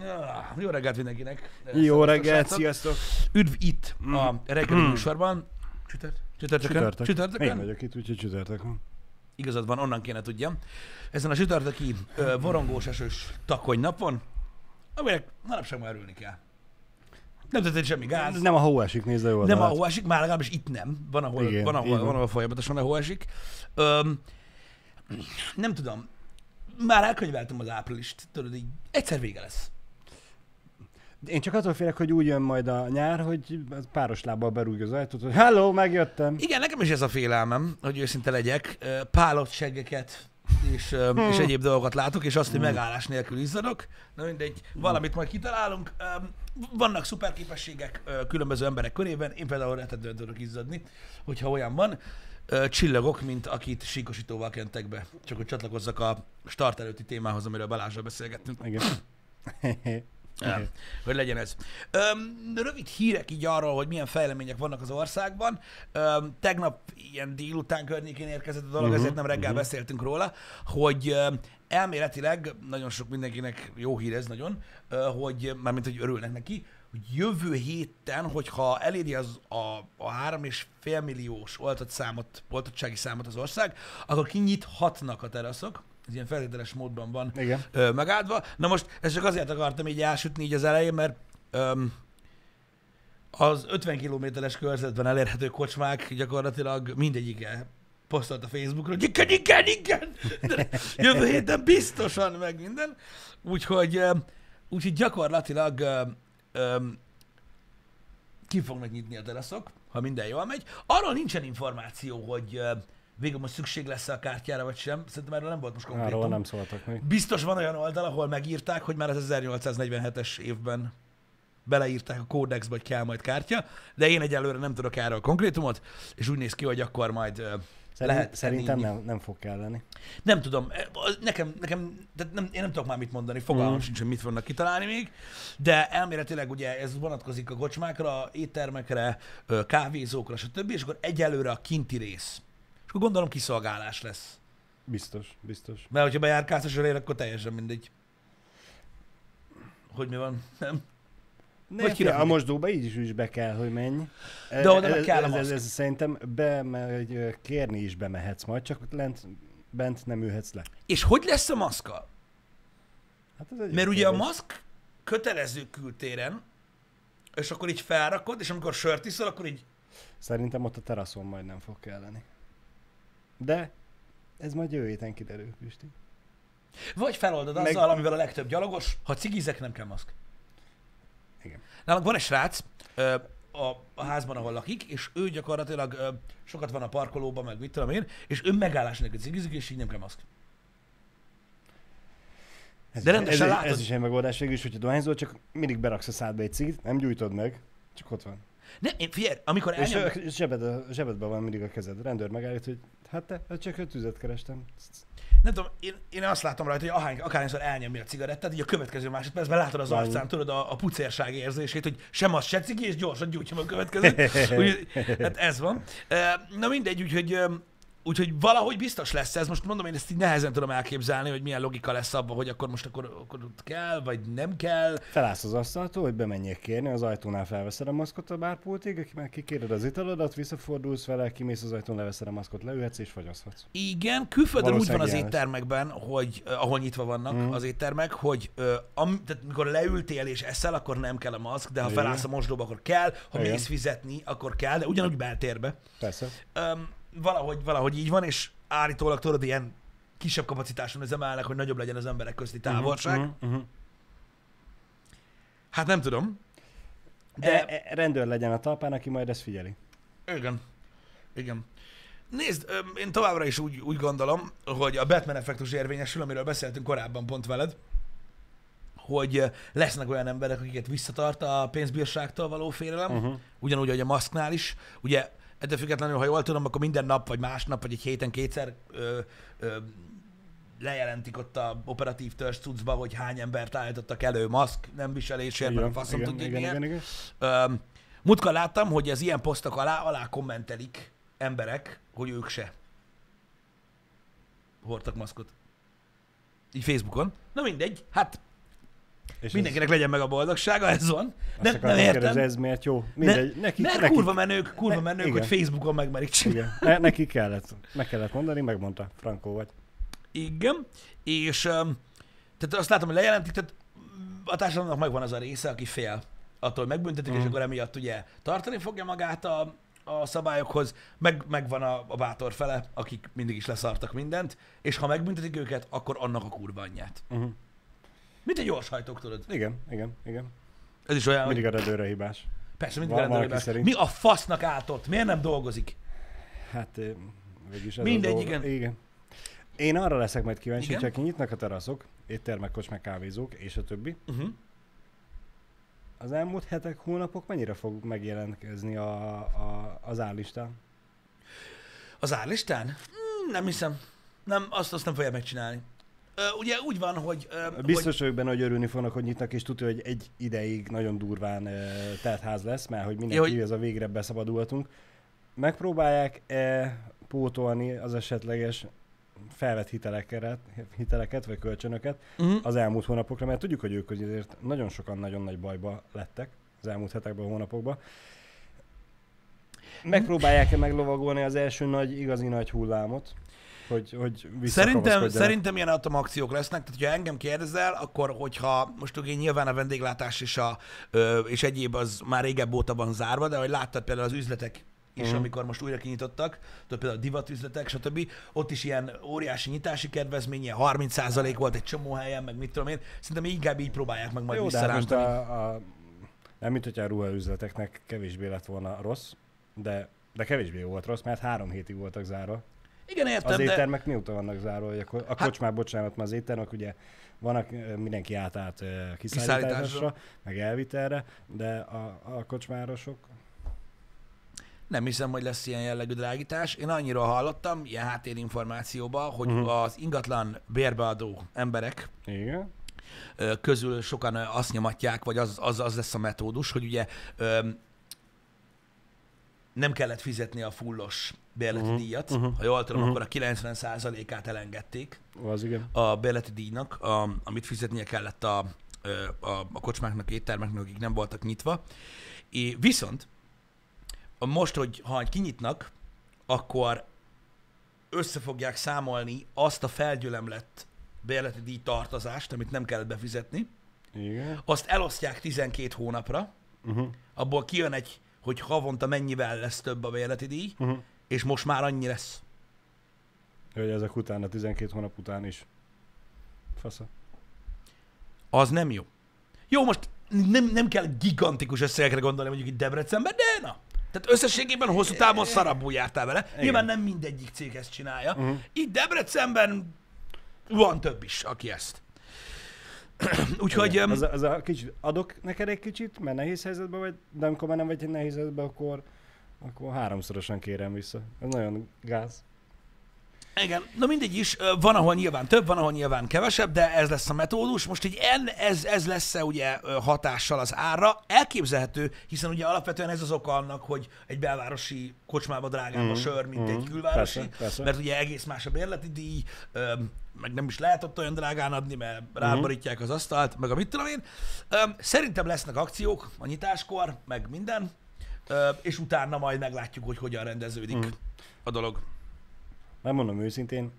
Ah, Jó reggelt mindenkinek. Jó reggelt, sziasztok! Üdv itt a reggeli műsorban. Csütört? Csütörtökön? Csütörtök. Én Csütörtökön? vagyok itt, úgyhogy csütörtök van. Igazad van, onnan kéne tudjam. Ezen a csütörtöki ö, vorongós esős takony napon, aminek manapság már örülni kell. Nem történt semmi gáz. Nem a hó esik, nézd a jó Nem oldalát. ahol esik, már legalábbis itt nem. Van, ahol, Igen, van, ahol, van. ahol folyamatosan ahol esik. Öm, nem tudom. Már elkönyveltem az áprilist, tudod, így egyszer vége lesz. Én csak attól félek, hogy úgy jön majd a nyár, hogy páros lábbal berúgja az ajtót, hogy hello, megjöttem. Igen, nekem is ez a félelmem, hogy őszinte legyek. Pálott seggeket és, ö, és egyéb dolgokat látok, és azt, hogy megállás nélkül izzadok. Na mindegy, valamit majd kitalálunk. Vannak szuper képességek ö, különböző emberek körében, én például rettentően tudok izzadni, hogyha olyan van. Csillagok, mint akit síkosítóval kentek be. Csak hogy csatlakozzak a start előtti témához, amiről Balázsra beszélgettünk. Igen. Ja, hogy legyen ez. Öm, rövid hírek így arról, hogy milyen fejlemények vannak az országban. Öm, tegnap ilyen délután környékén érkezett a dolog, uh-huh, ezért nem reggel uh-huh. beszéltünk róla, hogy öm, elméletileg, nagyon sok mindenkinek jó hír ez nagyon, ö, hogy mármint, hogy örülnek neki, hogy jövő héten, hogyha eléri az a, a 3,5 milliós oltott számot, oltottsági számot az ország, akkor kinyithatnak a teraszok, ez ilyen feltételes módban van Igen. ö, megáldva. Na most ezt csak azért akartam így elsütni így az elején, mert öm, az 50 kilométeres körzetben elérhető kocsmák gyakorlatilag mindegyike posztolt a Facebookra, hogy igen, igen, igen, de jövő héten biztosan meg minden. Úgyhogy, úgyhogy gyakorlatilag öm, öm, ki fognak nyitni a teraszok, ha minden jól megy. Arról nincsen információ, hogy végül most szükség lesz a kártyára, vagy sem. Szerintem erről nem volt most konkrétum. Arról nem szóltak még. Biztos van olyan oldal, ahol megírták, hogy már az 1847-es évben beleírták a kódexbe, hogy kell majd kártya, de én egyelőre nem tudok erről konkrétumot, és úgy néz ki, hogy akkor majd Szerint, lehet szerintem enni. nem, nem fog kelleni. Nem tudom, az- nekem, nekem tehát nem, én nem tudok már mit mondani, fogalmam Mhm. sincs, hogy mit fognak kitalálni még, de elméletileg ugye ez vonatkozik a kocsmákra, éttermekre, kávézókra, stb., és akkor egyelőre a kinti rész. Akkor gondolom kiszolgálás lesz. Biztos, biztos. Mert hogyha bejárkálsz a zsörér, akkor teljesen mindegy. Hogy mi van? Nem? Ne, Vagy fia, a mosdóba így is, is be kell, hogy menj. De oda meg ez, kell a ez, ez, ez, szerintem be, mert, ö, kérni is bemehetsz majd, csak lent, bent nem ülhetsz le. És hogy lesz a maszka? Hát ez egy Mert ugye a maszk kötelező kültéren, és akkor így felrakod, és amikor sört iszol, akkor így Szerintem ott a teraszon majd nem fog kelleni. De ez majd jövő héten kiderül, Pisti. Vagy feloldod Meg- azzal, amivel a legtöbb gyalogos, ha cigizek, nem kell maszk. Igen. Nálunk van egy srác ö, a, a házban, ahol lakik, és ő gyakorlatilag ö, sokat van a parkolóban, meg mit tudom én, és ő megállás nélkül cigizik, és így nem kell maszk. Ez, De is- rendesen ez, látod. ez is egy megoldás végül is, hogyha dohányzol, csak mindig beraksz a szádba egy cigit, nem gyújtod meg, csak ott van. Ne, én, figyelj, amikor És elnyom... a zsebed, zsebedben van mindig a kezed. Rendőr megállít, hogy hát te, hát csak a tüzet kerestem. Nem tudom, én, én azt látom rajta, hogy ahány, akárhányszor elnyomja a cigarettát, így a következő másodpercben látod az arcán, tudod, a, a pucérság érzését, hogy sem az se cigi, és gyorsan gyújtja meg a következőt. Úgy, hát ez van. Na mindegy, úgyhogy, úgyhogy valahogy biztos lesz ez. Most mondom, én ezt így nehezen tudom elképzelni, hogy milyen logika lesz abban, hogy akkor most akkor, akkor ott kell, vagy nem kell. Felállsz az asztaltól, hogy bemenjél kérni, az ajtónál felveszed a maszkot a bárpultig, már kikéred az italodat, visszafordulsz vele, kimész az ajtón, leveszed a maszkot, leülhetsz és fagyaszthatsz. Igen, külföldön úgy van az éttermekben, hogy ahol nyitva vannak Mhm. az éttermek, hogy am, tehát mikor leültél és eszel, akkor nem kell a maszk, de ha Igen. felállsz a mosdóba, akkor kell, ha Igen. mész fizetni, akkor kell, de ugyanúgy beltérbe. Persze. Um, valahogy, valahogy így van, és állítólag tudod, ilyen kisebb kapacitáson üzemelnek, hogy nagyobb legyen az emberek közti távolság. Uh-huh, uh-huh. Hát nem tudom. De... E, e, rendőr legyen a talpán, aki majd ezt figyeli. Igen. Igen. Nézd, én továbbra is úgy, úgy gondolom, hogy a Batman effektus érvényesül, amiről beszéltünk korábban pont veled, hogy lesznek olyan emberek, akiket visszatart a pénzbírságtól való félelem, Uh-huh. ugyanúgy, ahogy a maszknál is. Ugye ettől függetlenül, ha jól tudom, akkor minden nap, vagy másnap, vagy egy héten kétszer ö, ö, lejelentik ott a operatív törzs cuccba, hogy hány embert állítottak elő maszk nem viselésért, mert faszom igen, hogy igen, igen, igen. Öm, Múltkor láttam, hogy az ilyen posztok alá, alá kommentelik emberek, hogy ők se hordtak maszkot. Így Facebookon. Na mindegy, hát És Mindenkinek legyen meg a boldogsága, ez van. Ez, Nem, nem értem. kérdezni, ez miért jó? Mindegy, ne, nekik, mert nekik, kurva menők, kurva ne- menők, igen. hogy Facebookon megmerik csinálni. igen. Ne, neki kellett, meg kellett mondani, megmondta, Frankó vagy. Igen, és um, tehát azt látom, hogy lejelentik, tehát mm, a társadalomnak megvan az a része, aki fél attól, hogy megbüntetik, mm. és Mhm. akkor emiatt ugye tartani fogja magát a, a szabályokhoz, meg, megvan a, a bátor fele, akik mindig is leszartak mindent, és ha megbüntetik őket, akkor annak a kurva anyját. Uh-huh. Mint egy gyorshajtók, tudod. Igen, igen, igen. Ez is olyan, Mindig a redőre hibás. persze, mindig Val- valaki van, szerint. Mi a fasznak állt ott? Miért nem dolgozik? Hát végülis ez Mindegy, igen. igen. Én arra leszek majd kíváncsi, Igen? hogyha kinyitnak a teraszok, éttermek, kocsmák, kávézók és a többi, Uh-huh. az elmúlt hetek, hónapok mennyire fog megjelentkezni a, a, az állistán? Az árlistán? Hmm, nem hiszem. Nem, azt, azt nem fogja megcsinálni. Ugye úgy van, hogy... Biztos vagyok benne, hogy örülni fognak, hogy nyitnak, és tudja, hogy egy ideig nagyon durván teltház lesz, mert hogy mindenki, Ja, hogy- ez a végre beszabadulhatunk. Megpróbálják-e pótolni az esetleges felvett hiteleket, hiteleket vagy kölcsönöket uh-huh. az elmúlt hónapokra, mert tudjuk, hogy ők azért nagyon sokan nagyon nagy bajba lettek az elmúlt hetekben, hónapokban. Megpróbálják-e meglovagolni az első nagy, igazi nagy hullámot, hogy, hogy Szerintem, szerintem ilyen automakciók lesznek, tehát ha engem kérdezel, akkor hogyha most ugye nyilván a vendéglátás és, a, ö, és egyéb az már régebb óta van zárva, de hogy láttad például az üzletek is, Mhm. amikor most újra kinyitottak, tudod, például a divatüzletek, stb. Ott is ilyen óriási nyitási kedvezmény, ilyen 30% volt egy csomó helyen, meg mit tudom én. Szerintem inkább így próbálják meg majd Jó, hát visszarántani. a, a, nem mint hogyha a ruhaüzleteknek kevésbé lett volna rossz, de, de kevésbé volt rossz, mert három hétig voltak zárva. Igen, Az értem, de... éttermek mióta vannak zárva? A Hát- kocsmák, bocsánat, mert az éttermek ugye vannak, mindenki átállt kiszállításra, Kiszállításra. meg elvitelre, de a, a kocsmárosok, Nem hiszem, hogy lesz ilyen jellegű drágítás. Én annyira hallottam, ilyen háttérinformációban, hogy uh-huh. az ingatlan bérbeadó emberek igen, közül sokan azt nyomatják, vagy az, az, az lesz a metódus, hogy ugye nem kellett fizetni a fullos bérleti Mhm, díjat. mhm, Ha jól tudom, mhm. akkor a 90%-át elengedték az igen. a bérleti díjnak, a, amit fizetnie kellett a, a, a kocsmáknak, éttermeknek, akik nem voltak nyitva. É, viszont most, hogy ha kinyitnak, akkor össze fogják számolni azt a felgyülemlett bérleti díj tartozást, amit nem kellett befizetni, Igen. azt elosztják 12 hónapra, Uh-huh. abból kijön egy, hogy havonta mennyivel lesz több a bérleti díj, Uh-huh. és most már annyi lesz. Hogy ezek után, a 12 hónap után is. Fasza. Az nem jó. Jó, most nem, nem kell gigantikus összegekre gondolni mondjuk itt Debrecenben, de na. Tehát összességében hosszú távon szarabbul jártál vele. Igen. Nyilván nem mindegyik cég ezt csinálja. Uh-huh. Itt Debrecenben van több is, aki ezt. Úgyhogy Igen. Az, a- az a kicsit, adok neked egy kicsit, mert nehéz helyzetben vagy, de amikor már nem vagy egy nehéz helyzetben, akkor, akkor háromszorosan kérem vissza. Ez nagyon gáz. Igen, na mindegy is, van, ahol nyilván több, van, ahol nyilván kevesebb, de ez lesz a metódus. Most így en, ez, ez lesz-e ugye hatással az árra? Elképzelhető, hiszen ugye alapvetően ez az oka annak, hogy egy belvárosi kocsmába drágább a Mhm, sör, mint egy mhm, külvárosi, persze, persze. mert ugye egész más a bérleti díj, meg nem is lehet ott olyan drágán adni, mert ráborítják az asztalt, meg a mit tudom én. Szerintem lesznek akciók a nyitáskor, meg minden, és utána majd meglátjuk, hogy hogyan rendeződik Mhm. a dolog. Megmondom őszintén,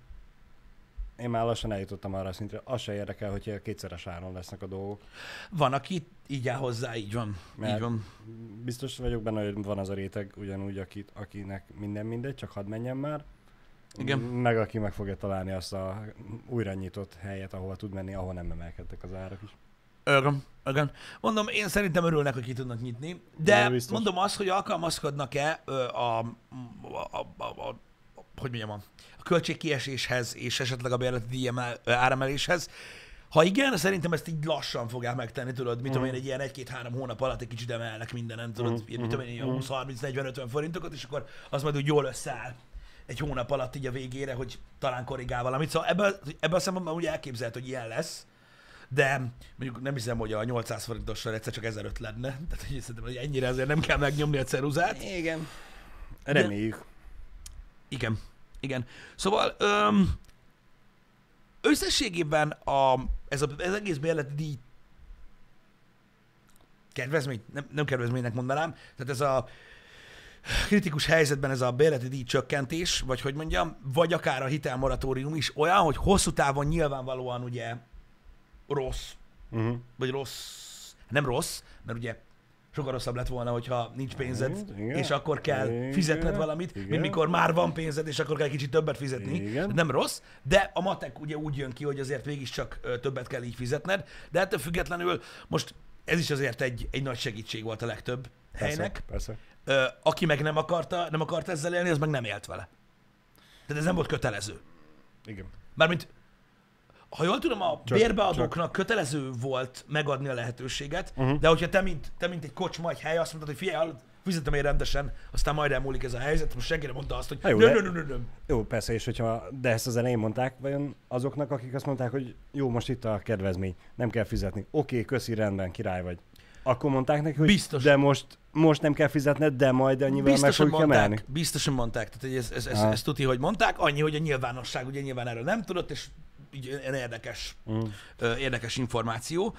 én már lassan eljutottam arra a szintre, az se érdekel, hogy kétszeres áron lesznek a dolgok. Van, aki így áll hozzá, így van. Mert- Így van. Biztos vagyok benne, hogy van az a réteg ugyanúgy, akit, akinek minden mindegy, csak hadd menjen már. Igen. Meg aki meg fogja találni azt a újra nyitott helyet, ahova tud menni, ahol nem emelkedtek az árak is. Igen, igen. Mondom, én szerintem örülnek, hogy ki tudnak nyitni, de biztos. mondom azt, hogy alkalmazkodnak-e a, a, a, a, a, hogy mondjam, a, a költségkieséshez és esetleg a bérleti díj áremeléshez. Ha igen, szerintem ezt így lassan fogják megtenni, tudod, mit tudom én, egy ilyen egy-két-három hónap alatt egy kicsit emelnek mindenen, tudod, ilyen, mit tudom én, ilyen mhm. 20, 30, 40, 50 forintokat, és akkor az majd úgy jól összeáll egy hónap alatt így a végére, hogy talán korrigál valamit. Szóval ebből, ebből a szempontból úgy elképzelhető, hogy ilyen lesz, de mondjuk nem hiszem, hogy a 800 forintosra egyszer csak 1005 lenne. Tehát hogy szerintem, hogy ennyire azért nem kell megnyomni a ceruzát. Igen. Reméljük. Igen, igen. Szóval öm, összességében a, ez a, ez egész bérleti díj kedvezmény, nem, nem kedvezménynek mondanám, tehát ez a kritikus helyzetben ez a bérleti díj csökkentés, vagy hogy mondjam, vagy akár a hitelmoratórium is olyan, hogy hosszú távon nyilvánvalóan ugye rossz, Uh-huh. vagy rossz, nem rossz, mert ugye sokkal rosszabb lett volna, hogyha nincs pénzed, Igen, és akkor kell igen, fizetned valamit, igen. mint mikor már van pénzed, és akkor kell kicsit többet fizetni. Igen. Nem rossz, de a matek ugye úgy jön ki, hogy azért mégiscsak többet kell így fizetned, de ettől függetlenül most ez is azért egy, egy nagy segítség volt a legtöbb helynek. Persze, persze. Ö, aki meg nem akarta, nem akart ezzel élni, az meg nem élt vele. Tehát ez nem volt kötelező. Igen. Mármint, ha jól tudom, a Csak- bérbeadóknak kötelező volt megadni a lehetőséget, uh-huh. de hogyha te mint, te, mint egy kocsma, egy hely, azt mondtad, hogy figyelj, fizetem én rendesen, aztán majd elmúlik ez a helyzet, most senki nem mondta azt, hogy jó, de- nem, nem, nem. Jó, persze, és hogyha, de ezt az elején mondták, vajon azoknak, akik azt mondták, hogy jó, most itt a kedvezmény, nem kell fizetni. Oké, köszi, rendben, király vagy. Akkor mondták neki, hogy Biztos. de most, most nem kell fizetned, de majd annyival meg Biztosan fogjuk emelni. mondták, biztosan mondták, tehát ez, ez, ez, ez, tuti, hogy mondták, annyi, hogy a nyilvánosság ugye nyilván erről nem tudott, és így érdekes, Mm. ö, érdekes információ.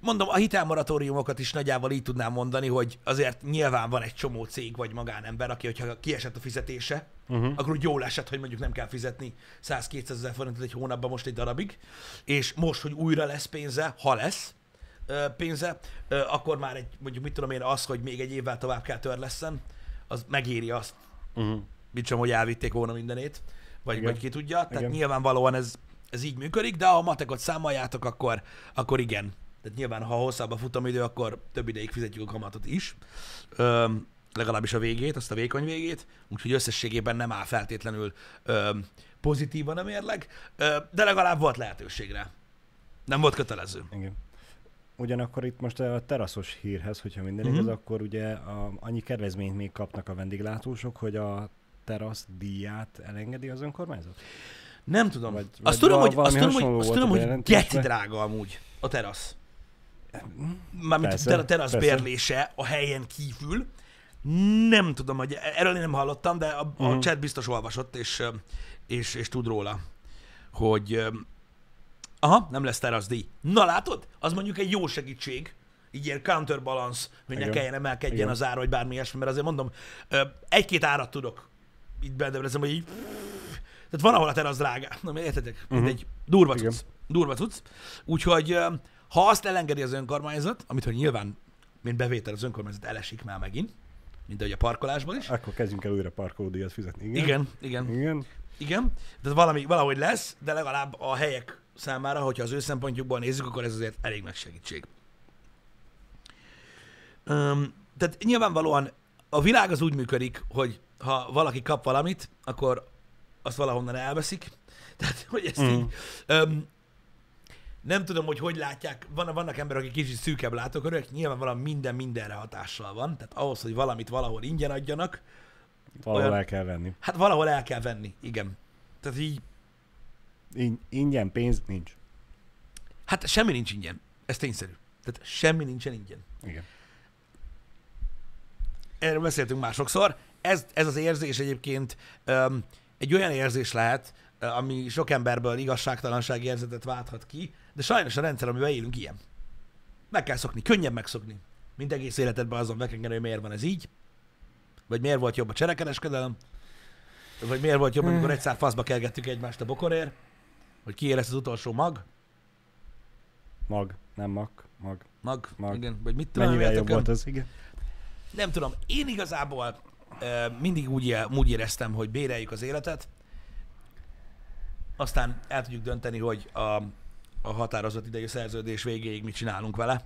Mondom, a hitelmoratóriumokat is nagyjából így tudnám mondani, hogy azért nyilván van egy csomó cég vagy magánember, aki, hogyha kiesett a fizetése, uh-huh. akkor úgy jól esett, hogy mondjuk nem kell fizetni 100-200 ezer forintot egy hónapban most egy darabig, és most, hogy újra lesz pénze, ha lesz pénze, akkor már egy, mondjuk mit tudom én, az, hogy még egy évvel tovább kell törlesszen, az megéri azt, Uh-huh. mint sem, hogy elvitték volna mindenét, vagy, Igen. vagy ki tudja. Tehát Igen. nyilvánvalóan ez, ez így működik, de ha a matekot számoljátok, akkor, akkor igen. Tehát nyilván, ha hosszabb a futamidő, akkor több ideig fizetjük a kamatot is. Öm, legalábbis a végét, azt a vékony végét, úgyhogy összességében nem áll feltétlenül öm, pozitívan a mérleg, ö, de legalább volt lehetőség rá. Nem volt kötelező. Igen. Ugyanakkor itt most a teraszos hírhez, hogyha minden uh-huh. igaz, akkor ugye a, annyi kedvezményt még kapnak a vendéglátósok, hogy a terasz díját elengedi az önkormányzat? Nem tudom. Vagy- azt vagy tudom, hogy, azt tudom, hogy, azt tudom, hogy geci drága amúgy a terasz. Mármint Persze, a ter- terasz persze. bérlése a helyen kívül. Nem tudom, hogy erről én nem hallottam, de a, a Mhm. chat biztos olvasott, és, és, és tud róla, hogy aha, nem lesz teraszdíj. Na látod? Az mondjuk egy jó segítség, így ilyen counterbalance, hogy ne kelljen emelkedjen Igen. az ára, vagy bármi ilyesmi, mert azért mondom, egy-két árat tudok itt bedebrezni, hogy így, tehát van, ahol a terasz drága. Na, értetek? Mhm. Mindegy. Durva Igen. cucc. Durva cucc. Úgyhogy ha azt elengedi az önkormányzat, amit hogy nyilván, mint bevétel az önkormányzat elesik már megint, mint ahogy a parkolásból is. Akkor kezdjünk el újra parkolódíjat fizetni. Igen? Igen, igen, Igen. igen. Tehát valami, valahogy lesz, de legalább a helyek számára, hogyha az ő szempontjukból nézzük, akkor ez azért elég nagy segítség. Um, tehát nyilvánvalóan a világ az úgy működik, hogy ha valaki kap valamit, akkor azt valahonnan elveszik. Tehát, hogy ezt Mhm. így... Um, nem tudom, hogy hogy látják, van, vannak emberek, akik kicsit szűkebb látókörűek, nyilvánvalóan minden mindenre hatással van, tehát ahhoz, hogy valamit valahol ingyen adjanak, Valahol Olyan- el kell venni. hát valahol el kell venni, igen. Tehát így, In- ingyen pénz nincs. hát semmi nincs ingyen, ez tényszerű. Tehát semmi nincsen ingyen. Igen. Erről beszéltünk már sokszor. Ez, ez az érzés egyébként um, egy olyan érzés lehet, ami sok emberből igazságtalanság érzetet válthat ki, de sajnos a rendszer, amiben élünk ilyen. Meg kell szokni, könnyebb megszokni, mint egész életedben azon vekengeni, hogy miért van ez így, vagy miért volt jobb a cserekereskedelem, vagy miért volt jobb, amikor egyszer faszba kergettük egymást a bokorért, hogy ki lesz az utolsó mag, Mag, nem mag, mag. mag, Mag. igen, vagy mit tudom, Mennyivel jobb volt az? Igen. Nem tudom, én igazából ö, mindig úgy, úgy éreztem, hogy béreljük az életet, aztán el tudjuk dönteni, hogy a, a határozott idejű szerződés végéig mit csinálunk vele,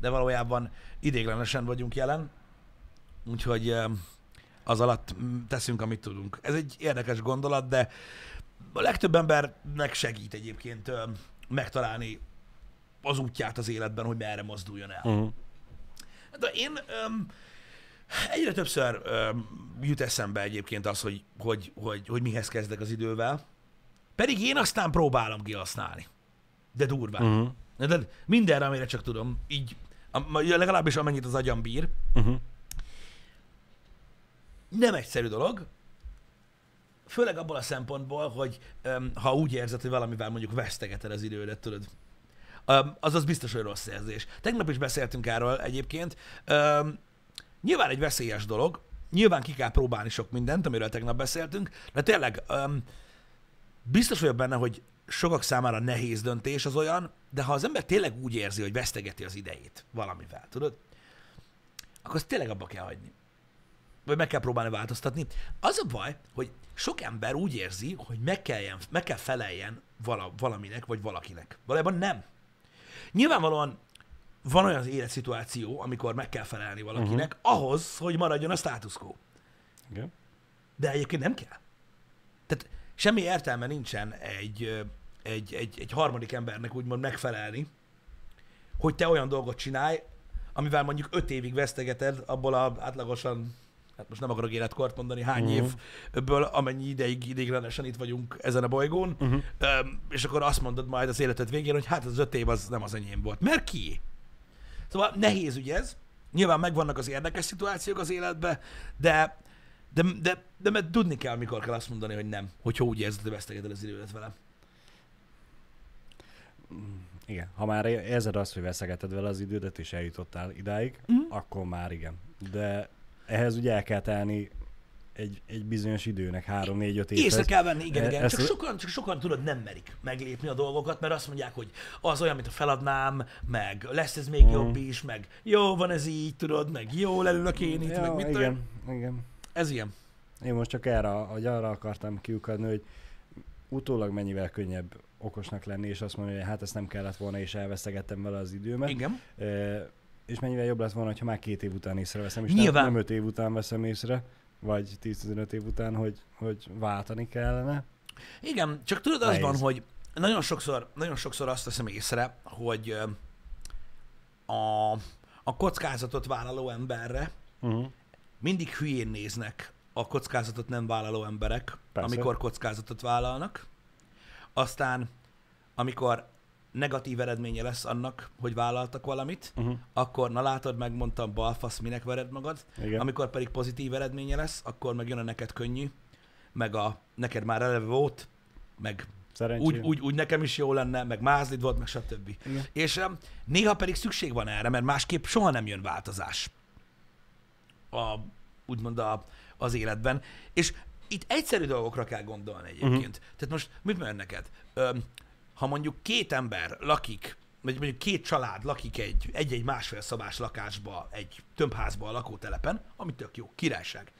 de valójában idéglenesen vagyunk jelen, úgyhogy ö, az alatt teszünk, amit tudunk. Ez egy érdekes gondolat, de a legtöbb embernek segít egyébként ö, megtalálni az útját az életben, hogy merre mozduljon el. Uh-huh. De én öm, egyre többször öm, jut eszembe egyébként az, hogy, hogy, hogy, hogy mihez kezdek az idővel. Pedig én aztán próbálom kihasználni. De durván. Uh-huh. De mindenre, amire csak tudom, így, legalábbis amennyit az agyam bír. Uh-huh. Nem egyszerű dolog, főleg abból a szempontból, hogy öm, ha úgy érzed, hogy valamivel mondjuk vesztegeted az idődet, tudod. öm, az az biztos, hogy rossz érzés. Tegnap is beszéltünk erről egyébként. Öm, nyilván egy veszélyes dolog, nyilván ki kell próbálni sok mindent, amiről tegnap beszéltünk, de tényleg öm, biztos vagyok benne, hogy sokak számára nehéz döntés az olyan, de ha az ember tényleg úgy érzi, hogy vesztegeti az idejét valamivel, tudod, akkor azt tényleg abba kell hagyni. Vagy meg kell próbálni változtatni. Az a baj, hogy sok ember úgy érzi, hogy meg, kelljen, meg kell feleljen vala, valaminek, vagy valakinek. Valójában nem. Nyilvánvalóan van olyan életszituáció, amikor meg kell felelni valakinek, uh-huh. ahhoz, hogy maradjon a status quo. Igen. De egyébként nem kell. Tehát semmi értelme nincsen egy, egy, egy, egy harmadik embernek úgymond megfelelni, hogy te olyan dolgot csinálj, amivel mondjuk öt évig vesztegeted abból a átlagosan, hát most nem akarok életkort mondani, hány uh-huh. évből, amennyi ideig idéglenesen itt vagyunk ezen a bolygón, uh-huh. Öm, és akkor azt mondod majd az életed végén, hogy hát az öt év az nem az enyém volt. Mert ki? Szóval nehéz ügy ez. Nyilván megvannak az érdekes szituációk az életben, de, de, de, de mert tudni kell, mikor kell azt mondani, hogy nem, hogyha úgy érzed, hogy vesztegeded az idődet vele. Igen. Ha már érzed azt, hogy veszegeted vele az idődet, és eljutottál idáig, Mhm. akkor már igen. De ehhez ugye el kell telni egy, egy bizonyos időnek, három, négy, öt évhez. Észre kell venni, igen, E- igen. ezt- Csak sokan, csak sokan tudod, nem merik meglépni a dolgokat, mert azt mondják, hogy az olyan, mint a feladnám, meg lesz ez még Mhm. jobb is, meg jó, van ez így, tudod, meg jó, leülök én itt, ja, meg mit tudom. igen, igen. Ez ilyen. Én most csak erre, hogy arra akartam kiukadni, hogy utólag mennyivel könnyebb okosnak lenni, és azt mondani, hogy hát ezt nem kellett volna, és elvesztegettem vele az időmet. Igen. E, és mennyivel jobb lett volna, ha már két év után észreveszem, és Nyilván. nem, öt év után veszem észre, vagy 10-15 év után, hogy, hogy váltani kellene. Igen, csak tudod, az van, hogy nagyon sokszor, nagyon sokszor azt veszem észre, hogy a, a kockázatot vállaló emberre Uh-huh. mindig hülyén néznek a kockázatot nem vállaló emberek, Persze. amikor kockázatot vállalnak. Aztán, amikor negatív eredménye lesz annak, hogy vállaltak valamit, Uh-huh. akkor na látod, megmondtam, balfasz, minek vered magad. Igen. Amikor pedig pozitív eredménye lesz, akkor meg jön a neked könnyű, meg a neked már eleve volt, meg Szerencsém. úgy, úgy, úgy nekem is jó lenne, meg mázlid volt, meg stb. Igen. És um, néha pedig szükség van erre, mert másképp soha nem jön változás a, úgymond a, az életben. És itt egyszerű dolgokra kell gondolni egyébként. Uh-huh. Tehát most mit mondjam neked? Öm, ha mondjuk két ember lakik, vagy mondjuk két család lakik egy, egy-egy másfél szobás lakásba, egy tömbházba a lakótelepen, ami tök jó, királyság.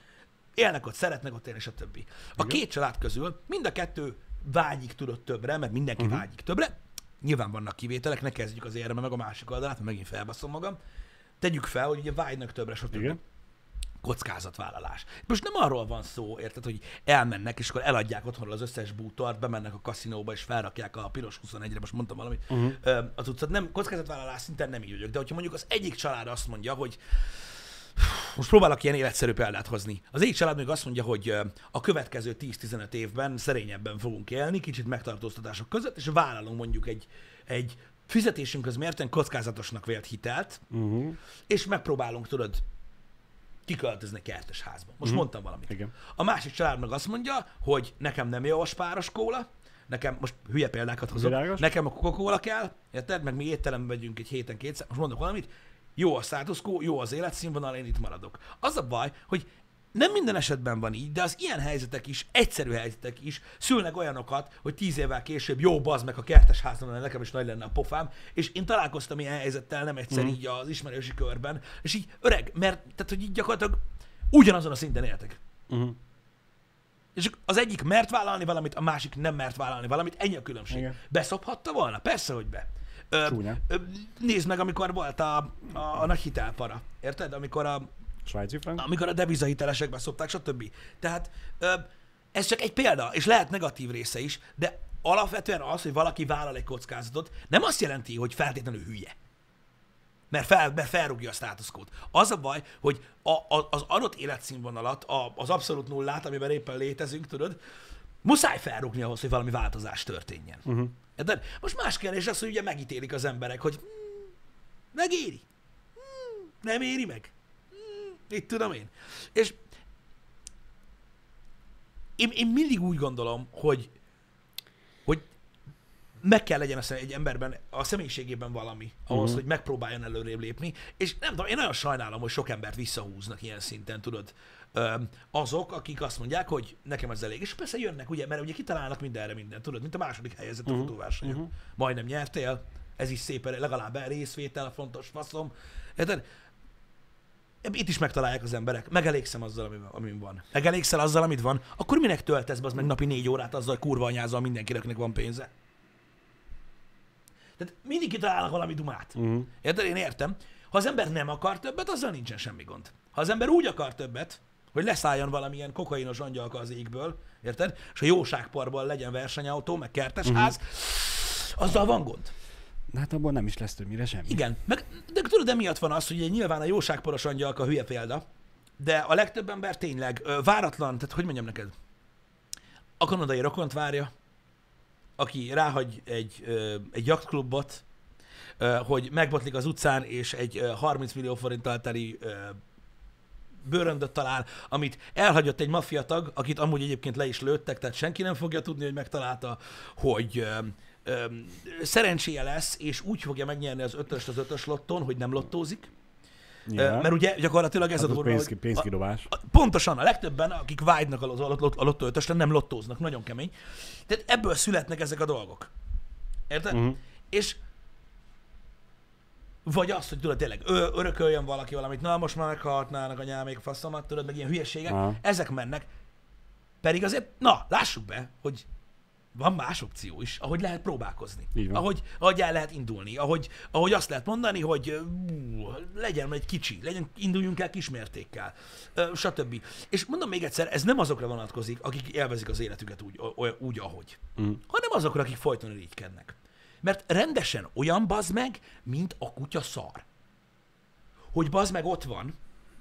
Élnek ott, szeretnek ott élni, stb. A Igen. két család közül mind a kettő vágyik tudott többre, mert mindenki uh-huh. vágyik többre. Nyilván vannak kivételek, ne kezdjük az érme meg a másik oldalát, mert megint felbaszom magam. Tegyük fel, hogy ugye vágynak többre, stb Igen. Kockázatvállalás. Most nem arról van szó, érted, hogy elmennek, és akkor eladják otthonról az összes bútort, bemennek a kaszinóba, és felrakják a piros 21-re, most mondtam valamit, uh-huh. az utcát. Nem, kockázatvállalás szinten nem így vagyok, de hogyha mondjuk az egyik család azt mondja, hogy most próbálok ilyen életszerű példát hozni. Az egyik család még azt mondja, hogy a következő 10-15 évben szerényebben fogunk élni, kicsit megtartóztatások között, és vállalunk mondjuk egy, egy fizetésünkhöz mérten kockázatosnak vélt hitelt, Uh-huh. és megpróbálunk, tudod, kiköltözni kertes házba. Most Mhm. mondtam valamit. Igen. A másik család meg azt mondja, hogy nekem nem jó a spáros kóla, nekem, most hülye példákat hozok, Világos. nekem a Coca-Cola kell, érted? Meg mi étterembe megyünk egy héten kétszer, most mondok valamit, jó a status quo, jó az életszínvonal, én itt maradok. Az a baj, hogy nem minden esetben van így, de az ilyen helyzetek is, egyszerű helyzetek is szülnek olyanokat, hogy tíz évvel később jó bazd meg a kertes lenne, nekem is nagy lenne a pofám, és én találkoztam ilyen helyzettel nem egyszer Mhm. így az ismerősi körben, és így öreg, mert tehát, hogy így gyakorlatilag ugyanazon a szinten éltek. Uh-huh. És az egyik mert vállalni valamit, a másik nem mert vállalni valamit, ennyi a különbség. Igen. Beszophatta volna? Persze, hogy be. Ö, Csúnya. ö, nézd meg, amikor volt a, a, a nagy hitelpara. Érted? Amikor a, Svájci frank? amikor a devizahitelesekbe szopták, stb. Tehát ö, ez csak egy példa, és lehet negatív része is, de alapvetően az, hogy valaki vállal egy kockázatot, nem azt jelenti, hogy feltétlenül hülye. Mert, fel, mert felrúgja a státuszkót. Az a baj, hogy a, a, az adott életszínvonalat, a, az abszolút nullát, amiben éppen létezünk, tudod, muszáj felrúgni ahhoz, hogy valami változás történjen. Uh-huh. De most más kérdés az, hogy ugye megítélik az emberek, hogy hmm, megéri. Hmm, nem éri meg. Itt tudom én. És én, én mindig úgy gondolom, hogy, hogy meg kell legyen a egy emberben, a személyiségében valami, ahhoz, Mhm. hogy megpróbáljon előrébb lépni, és nem tudom, én nagyon sajnálom, hogy sok embert visszahúznak ilyen szinten, tudod, azok, akik azt mondják, hogy nekem ez elég. És persze jönnek, ugye, mert ugye kitalálnak mindenre mindent, tudod, mint a második helyezett a futóversenyen. Majdnem nyertél, ez is szép, legalább részvétel, fontos faszom. Érted? Itt is megtalálják az emberek. Megelégszem azzal, ami, amin van. Megelégszel azzal, amit van, akkor minek töltesz be az meg napi négy órát azzal, hogy kurva anyázol mindenkinek, akinek van pénze? Tehát mindig kitalálnak valami dumát. Uh-huh. Érted? Én értem. Ha az ember nem akar többet, azzal nincsen semmi gond. Ha az ember úgy akar többet, hogy leszálljon valamilyen kokainos angyalka az égből, érted? És a jóságparban legyen versenyautó, meg kertesház, uh-huh. azzal van gond. De hát abból nem is lesz többnyire semmi. Igen, meg, de tudod, emiatt van az, hogy nyilván a jóságporos angyalka hülye példa, de a legtöbb ember tényleg ö, váratlan, tehát hogy mondjam neked, a kanadai rokont várja, aki ráhagy egy, ö, egy jachtklubot, ö, hogy megbotlik az utcán, és egy ö, 30 millió forinttal teli ö, bőröndöt talál, amit elhagyott egy maffiatag, akit amúgy egyébként le is lőttek, tehát senki nem fogja tudni, hogy megtalálta, hogy ö, ö, szerencséje lesz, és úgy fogja megnyerni az ötöst az ötös lotton, hogy nem lottózik. Ja. Mert ugye gyakorlatilag ez ez a durva, pénz, pénzkidobás. a, pontosan a legtöbben, akik vágynak az a lot- a lottó ötösre, nem lottóznak, nagyon kemény. Tehát ebből születnek ezek a dolgok. Érted? Mhm. És vagy az, hogy tudod, tényleg ö, örököljön valaki valamit, na most már meghaltnának a nyámék faszomat, tudod, meg ilyen hülyeségek, Aha. ezek mennek. Pedig azért, na, lássuk be, hogy van más opció is, ahogy lehet próbálkozni. Ahogy, ahogy el lehet indulni, ahogy, ahogy azt lehet mondani, hogy ú, legyen egy kicsi, legyen, induljunk el kismértékkel, stb. És mondom még egyszer, ez nem azokra vonatkozik, akik élvezik az életüket úgy, úgy ahogy, Mm. hanem azokra, akik folyton irigykednek. Mert rendesen olyan bazd meg, mint a kutya szar. Hogy bazd meg ott van,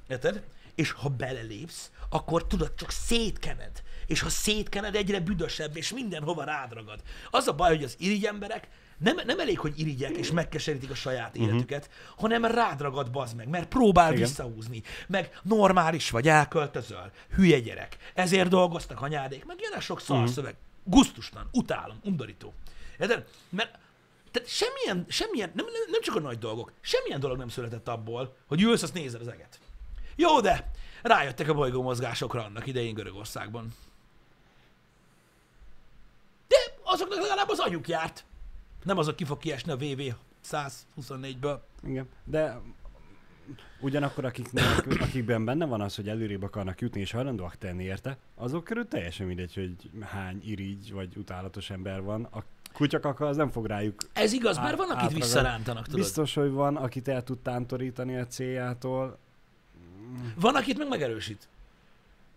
érted? És ha belelépsz, akkor tudod, csak szétkened. És ha szétkened, egyre büdösebb, és mindenhova rádragad. Az a baj, hogy az irigy emberek nem, nem elég, hogy irigyek, és megkeserítik a saját életüket, hanem rádragad bazd meg, mert próbál Igen. visszahúzni. Meg normális vagy, elköltözöl, hülye gyerek. Ezért dolgoztak anyádék, meg jön sok szarszöveg. Gusztustan, utálom, undorító. Érted? Mert tehát semmilyen, semmilyen nem, nem, nem csak a nagy dolgok, semmilyen dolog nem született abból, hogy ülsz, azt nézed az eget. Jó, de rájöttek a bolygó mozgásokra annak idején Görögországban. De azoknak legalább az agyuk járt. Nem azok ki fog kiesni a VV 124-ből. Igen. De ugyanakkor akiknek, akikben benne van az, hogy előrébb akarnak jutni és hajlandóak tenni érte, azok körül teljesen mindegy, hogy hány irigy vagy utálatos ember van. A kutyakaka az nem fog rájuk. Ez igaz, Át- van, akit visszarántanak, tudod. Biztos, hogy van, akit el tud tántorítani a céljától. Van, akit meg megerősít.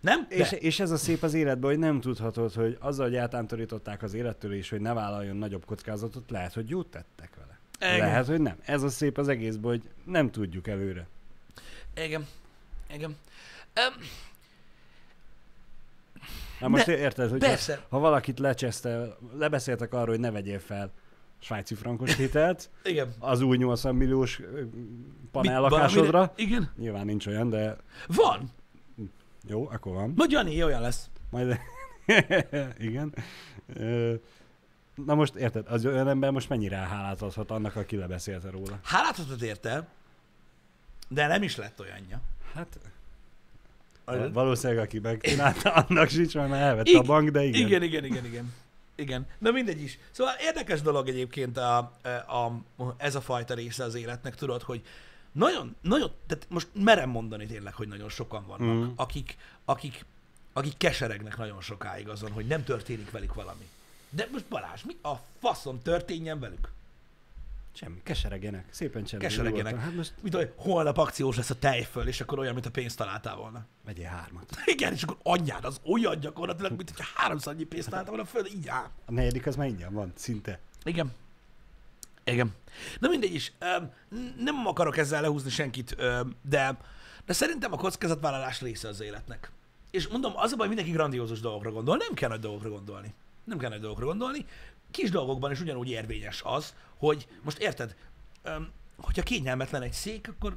Nem? De. És, és ez a szép az életben, hogy nem tudhatod, hogy azzal, hogy eltántorították az élettől és hogy ne vállaljon nagyobb kockázatot, lehet, hogy jót tettek vele. Igen. Lehet, hogy nem. Ez a szép az egészben, hogy nem tudjuk előre. Igen. Igen. Um, Na most De- érted, hogy persze. ha valakit lecseszte, lebeszéltek arról, hogy ne vegyél fel svájci frankos hitelt, igen. az új 80 milliós panellakásodra. Igen. Nyilván nincs olyan, de Van. jó, akkor van. Majd Jani, olyan lesz. Majd... Igen. Na most érted, az olyan ember most mennyire hálát adhat annak, aki lebeszélte róla? Hálát adott érte, de nem is lett olyanja. Hát Igen. valószínűleg aki megcsinálta, annak sincs, mert elvette Ig- a bank, de igen. Igen, igen, igen, igen. Igen, de mindegy is. Szóval érdekes dolog egyébként a, a, a, ez a fajta része az életnek, tudod, hogy nagyon, nagyon, tehát most merem mondani tényleg, hogy nagyon sokan vannak, mm. akik, akik, akik keseregnek nagyon sokáig azon, hogy nem történik velük valami. De most Balázs, mi a faszom történjen velük? Semmi, keseregjenek, szépen csendben. Keseregjenek. nyugodtan. Hát most Mint hogy holnap akciós lesz a tejföl, és akkor olyan, mint a pénzt találtál volna. vegyél hármat. Igen, és akkor anyád az olyan gyakorlatilag, mint hogyha háromszor annyi pénzt találtál volna föl, így áll. A negyedik az már ingyen van, szinte. Igen. Igen. Na mindegy is, nem akarok ezzel lehúzni senkit, de, de szerintem a kockázatvállalás része az életnek. És mondom, az a baj, mindenki grandiózus dolgokra gondol, nem kell nagy dolgokra gondolni. Nem kell nagy dolgokra gondolni. Kis dolgokban is ugyanúgy érvényes az, hogy most érted, öm, hogyha kényelmetlen egy szék, akkor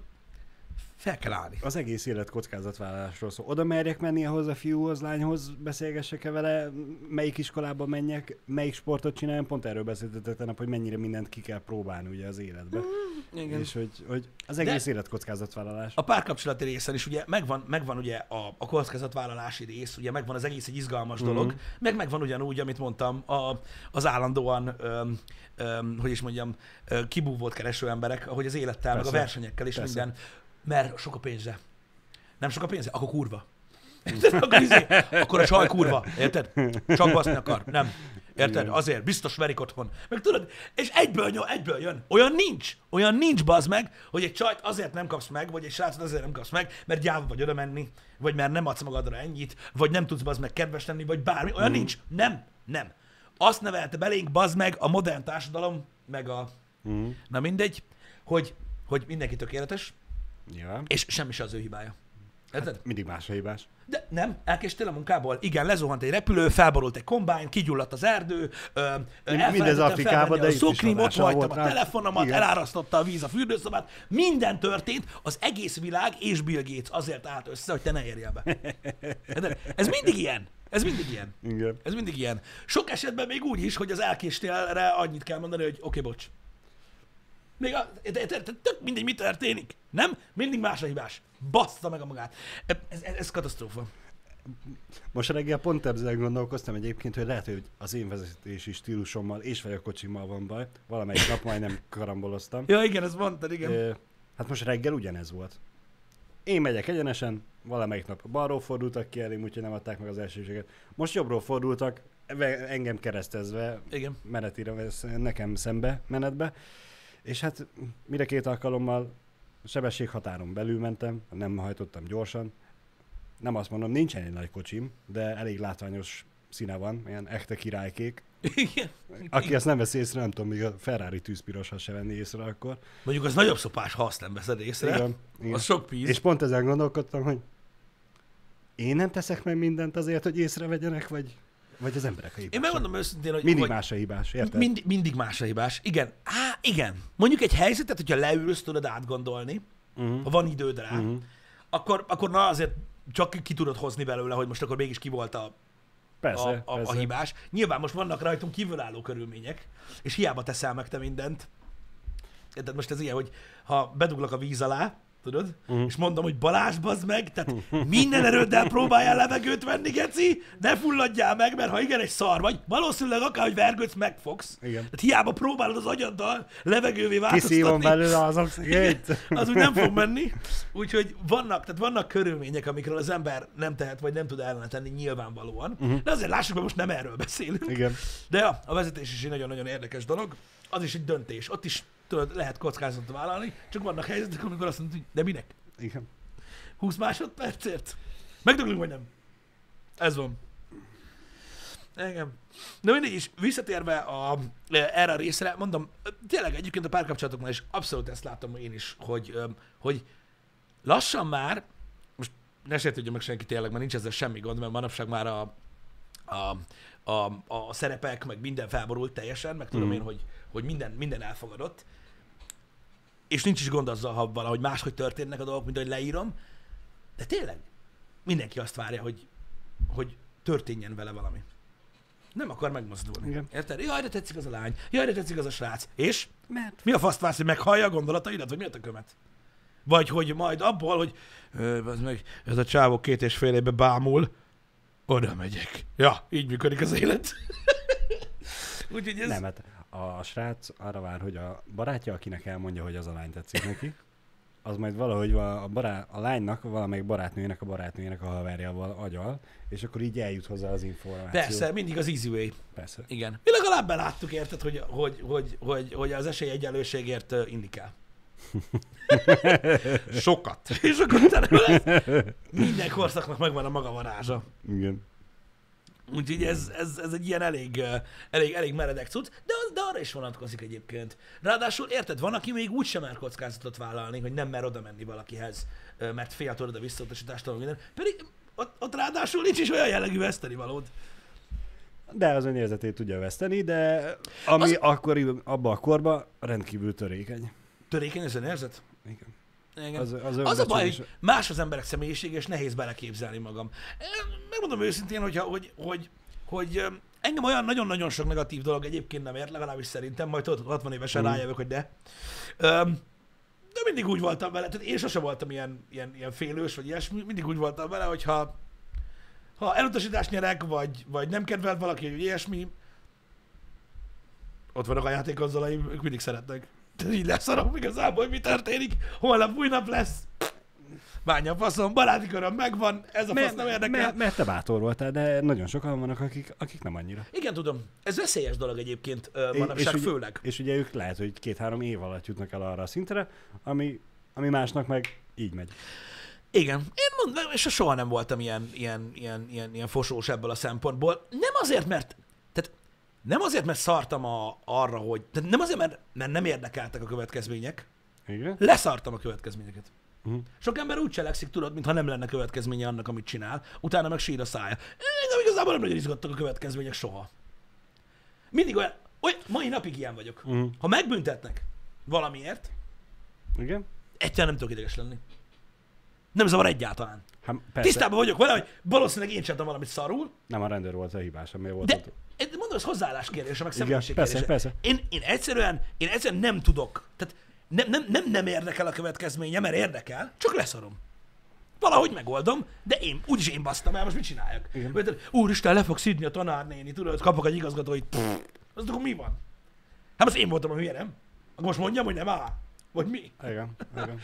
fel kell állni. Az egész élet kockázatvállalásról szól. Oda merjek menni ahhoz a fiúhoz, lányhoz, beszélgessek-e vele, melyik iskolába menjek, melyik sportot csináljam. Pont erről beszéltetek nap, hogy mennyire mindent ki kell próbálni ugye az életbe. Igen. És hogy, hogy az egész De... élet kockázatvállalás. A párkapcsolati részen is ugye megvan, megvan ugye a, a kockázatvállalási rész, ugye megvan az egész egy izgalmas dolog, Mhm. meg megvan ugyanúgy, amit mondtam, a, az állandóan, öm, öm, hogy is mondjam, ö, kibúvót kereső emberek, ahogy az élettel, meg a Persze. versenyekkel és Persze. minden, mert sok a pénze. Nem sok a pénze? Akkor kurva. Akkor, izé, akkor a csaj kurva, érted? Csak baszni akar. Nem. Érted? Igen. Azért, biztos verik otthon. Meg tudod, és egyből, jön, egyből jön. Olyan nincs. Olyan nincs, bazd meg, hogy egy csajt azért nem kapsz meg, vagy egy srácot azért nem kapsz meg, mert gyáva vagy oda menni, vagy mert nem adsz magadra ennyit, vagy nem tudsz bazd meg kedves lenni, vagy bármi. Olyan nincs. Nem. Nem. Azt nevelte belénk, bazd meg, a modern társadalom, meg a... Mm. Na mindegy, hogy, hogy mindenki tökéletes, Nyilván. és semmi se az ő hibája. Érted? Hát mindig más a hibás. De nem, elkéstél a munkából. Igen, lezuhant egy repülő, felborult egy kombány, kigyulladt az erdő, ö, elfelejtettem Afrikában, de a szoknim, ott hagytam a rá. telefonomat, Igen. elárasztotta a víz a fürdőszobát, minden történt, az egész világ és Bill Gates azért állt össze, hogy te ne érjél be. Érted? Ez mindig ilyen. Ez mindig ilyen. Igen. Ez mindig ilyen. Sok esetben még úgy is, hogy az elkéstélre annyit kell mondani, hogy oké, okay, bocs. Még a, de, de, de, tök mindegy, mi történik. Nem? Mindig más a hibás. Bassza meg a magát. Ez, ez, ez katasztrófa. Most reggel pont ezen gondolkoztam egyébként, hogy lehet, hogy az én vezetési stílusommal és vagy a kocsimmal van baj. Valamelyik nap majdnem karamboloztam. Ja, igen, ezt mondtad, igen. Ö, Hát most reggel ugyanez volt. Én megyek egyenesen, valamelyik nap balról fordultak ki elém, úgyhogy nem adták meg az elsőséget. Most jobbról fordultak, engem keresztezve, Igen. menetire nekem szembe, menetbe. És hát mire két alkalommal sebességhatáron belül mentem, nem hajtottam gyorsan. Nem azt mondom, nincsen egy nagy kocsim, de elég látványos színe van, ilyen echte királykék. Igen. Aki ezt nem veszi észre, nem tudom, még a Ferrari tűzpiros, ha se venni észre akkor. Mondjuk az nagyobb szopás, ha azt nem veszed észre. Igen, igen. Az sok píz. És pont ezen gondolkodtam, hogy én nem teszek meg mindent azért, hogy észrevegyenek, vagy, vagy az emberek a hibások. Én megmondom őszintén, hogy, Mindig más a hibás, érted? Mind, mindig más a hibás. Igen. Á, igen. Mondjuk egy helyzetet, hogyha leülsz, tudod átgondolni, uh-huh. ha van időd rá, Mhm. akkor, akkor na azért csak ki tudod hozni belőle, hogy most akkor mégis ki volt a, Persze, a, a, persze. a hibás. Nyilván most vannak rajtunk kívülálló körülmények, és hiába teszel meg te mindent. Tehát most ez ilyen, hogy ha beduglak a víz alá, tudod, Mhm. és mondom, hogy Balázs, bazd meg, tehát minden erőddel próbáljál levegőt venni, geci, ne fulladjál meg, mert ha igen, egy szar vagy, valószínűleg akár, hogy vergődsz, megfogsz. Igen. Tehát hiába próbálod az agyaddal levegővé Kiszívom változtatni, belőle az oxigént. az úgy nem fog menni. Úgyhogy vannak, tehát vannak körülmények, amikről az ember nem tehet, vagy nem tud ellene tenni nyilvánvalóan. Uh-huh. De azért lássuk, hogy most nem erről beszélünk. Igen. De ja, a vezetés is egy nagyon-nagyon érdekes dolog. Az is egy döntés. Ott is tudod, lehet kockázatot vállalni, csak vannak helyzetek, amikor azt mondod, hogy de minek? Igen. 20 másodpercért? Megdöglünk, vagy nem? Ez van. Igen. Na mindegy is, visszatérve a, erre a részre, mondom, tényleg egyébként a párkapcsolatoknál is abszolút ezt látom én is, hogy, hogy lassan már, most ne sértődjön meg senki tényleg, mert nincs ezzel semmi gond, mert manapság már a, a, a, a szerepek, meg minden felborult teljesen, meg tudom Mhm. én, hogy, hogy minden, minden elfogadott, és nincs is gond azzal, ha valahogy máshogy történnek a dolgok, mint ahogy leírom, de tényleg mindenki azt várja, hogy, hogy történjen vele valami. Nem akar megmozdulni. Igen. Érted? Jaj, de tetszik az a lány. Jaj, de tetszik az a srác. És? Mert Mi a faszt vársz, hogy meghallja a gondolataidat, vagy mi a kömet? Vagy hogy majd abból, hogy "Ö, az meg, ez a csávó két és fél évbe bámul, oda megyek. Ja, így működik az élet. Úgyhogy ez... nem, hát a srác arra vár, hogy a barátja, akinek elmondja, hogy az a lány tetszik neki, az majd valahogy a, bará, a lánynak, valamelyik barátnőjének, a barátnőjének a haverjával agyal, és akkor így eljut hozzá az információ. Persze, mindig az easy way. Persze. Igen. Mi legalább beláttuk, érted, hogy, hogy, hogy, hogy, hogy az esélyegyenlőségért ö, indikál. Sokat. És akkor utána lesz. Minden korszaknak megvan a maga varázsa. Igen. Úgyhogy ez, ez, ez egy ilyen elég, elég, elég meredek cucc, de, de arra is vonatkozik egyébként. Ráadásul érted, van, aki még úgy sem mer kockázatot vállalni, hogy nem mer oda menni valakihez, mert fél tőled a visszautasítástól, minden. Pedig ott, ott ráadásul nincs is olyan jellegű veszteni valód. De az önérzetét tudja veszteni, de ami Az- az... akkor abban a korban rendkívül törékeny. Törékeny az önérzet? Igen. Igen. Az, az, Az a baj, hogy más az emberek személyiség, és nehéz beleképzelni magam. Megmondom őszintén, hogyha, hogy, hogy, hogy engem olyan nagyon-nagyon sok negatív dolog egyébként nem ért, legalábbis szerintem, majd tudod, 60 évesen Mm. rájövök, hogy de. De mindig úgy voltam vele, tehát én sosem voltam ilyen, ilyen, ilyen félős, vagy ilyesmi, mindig úgy voltam vele, hogyha ha elutasítást nyerek, vagy, vagy nem kedvelt valaki, vagy ilyesmi, ott vannak a játékonzolaim, ők mindig szeretnek. Így leszarom igazából, hogy mi történik. Holnap új nap lesz. Bánya faszom, baráti köröm megvan, ez a fasz nem érdekel. mert, mert te bátor voltál, de nagyon sokan vannak, akik, akik nem annyira. Igen, tudom. Ez veszélyes dolog egyébként manapság és főleg. És ugye ők lehet, hogy két-három év alatt jutnak el arra a szintre, ami, ami másnak meg így megy. Igen. Én mondom, és soha nem voltam ilyen, ilyen, ilyen, ilyen, ilyen fosós ebből a szempontból. Nem azért, mert nem azért, mert szartam a, arra, hogy... Tehát nem azért, mert, mert nem érdekeltek a következmények. Igen? Leszartam a következményeket. Uh-huh. Sok ember úgy cselekszik, tudod, mintha nem lenne következménye annak, amit csinál, utána meg sír a szája. Engem igazából nem nagyon izgattak a következmények soha. Mindig olyan, olyan mai napig ilyen vagyok. Uh-huh. Ha megbüntetnek valamiért, Igen? egyáltalán nem tudok ideges lenni. Nem zavar egyáltalán. Hát persze, Tisztában vagyok vele, hogy valószínűleg én csináltam valamit szarul, nem a rendőr volt a hibás, ami volt de ott. Mondom, ez hozzáállás kérdése, meg személyiség persze, kérdése. persze. Én, én, egyszerűen, én egyszerűen nem tudok. Tehát nem, nem, nem, nem érdekel a következménye, mert érdekel, csak leszarom. Valahogy megoldom, de én, úgyis én basztam el, most mit csináljak? Igen. Úristen, le fog szidni a tanárnéni, tudod, kapok egy igazgatóit, az akkor mi van? Hát most én voltam a hülye, nem? Akkor most mondjam, hogy nem áll? Vagy mi? Igen, igen, igen.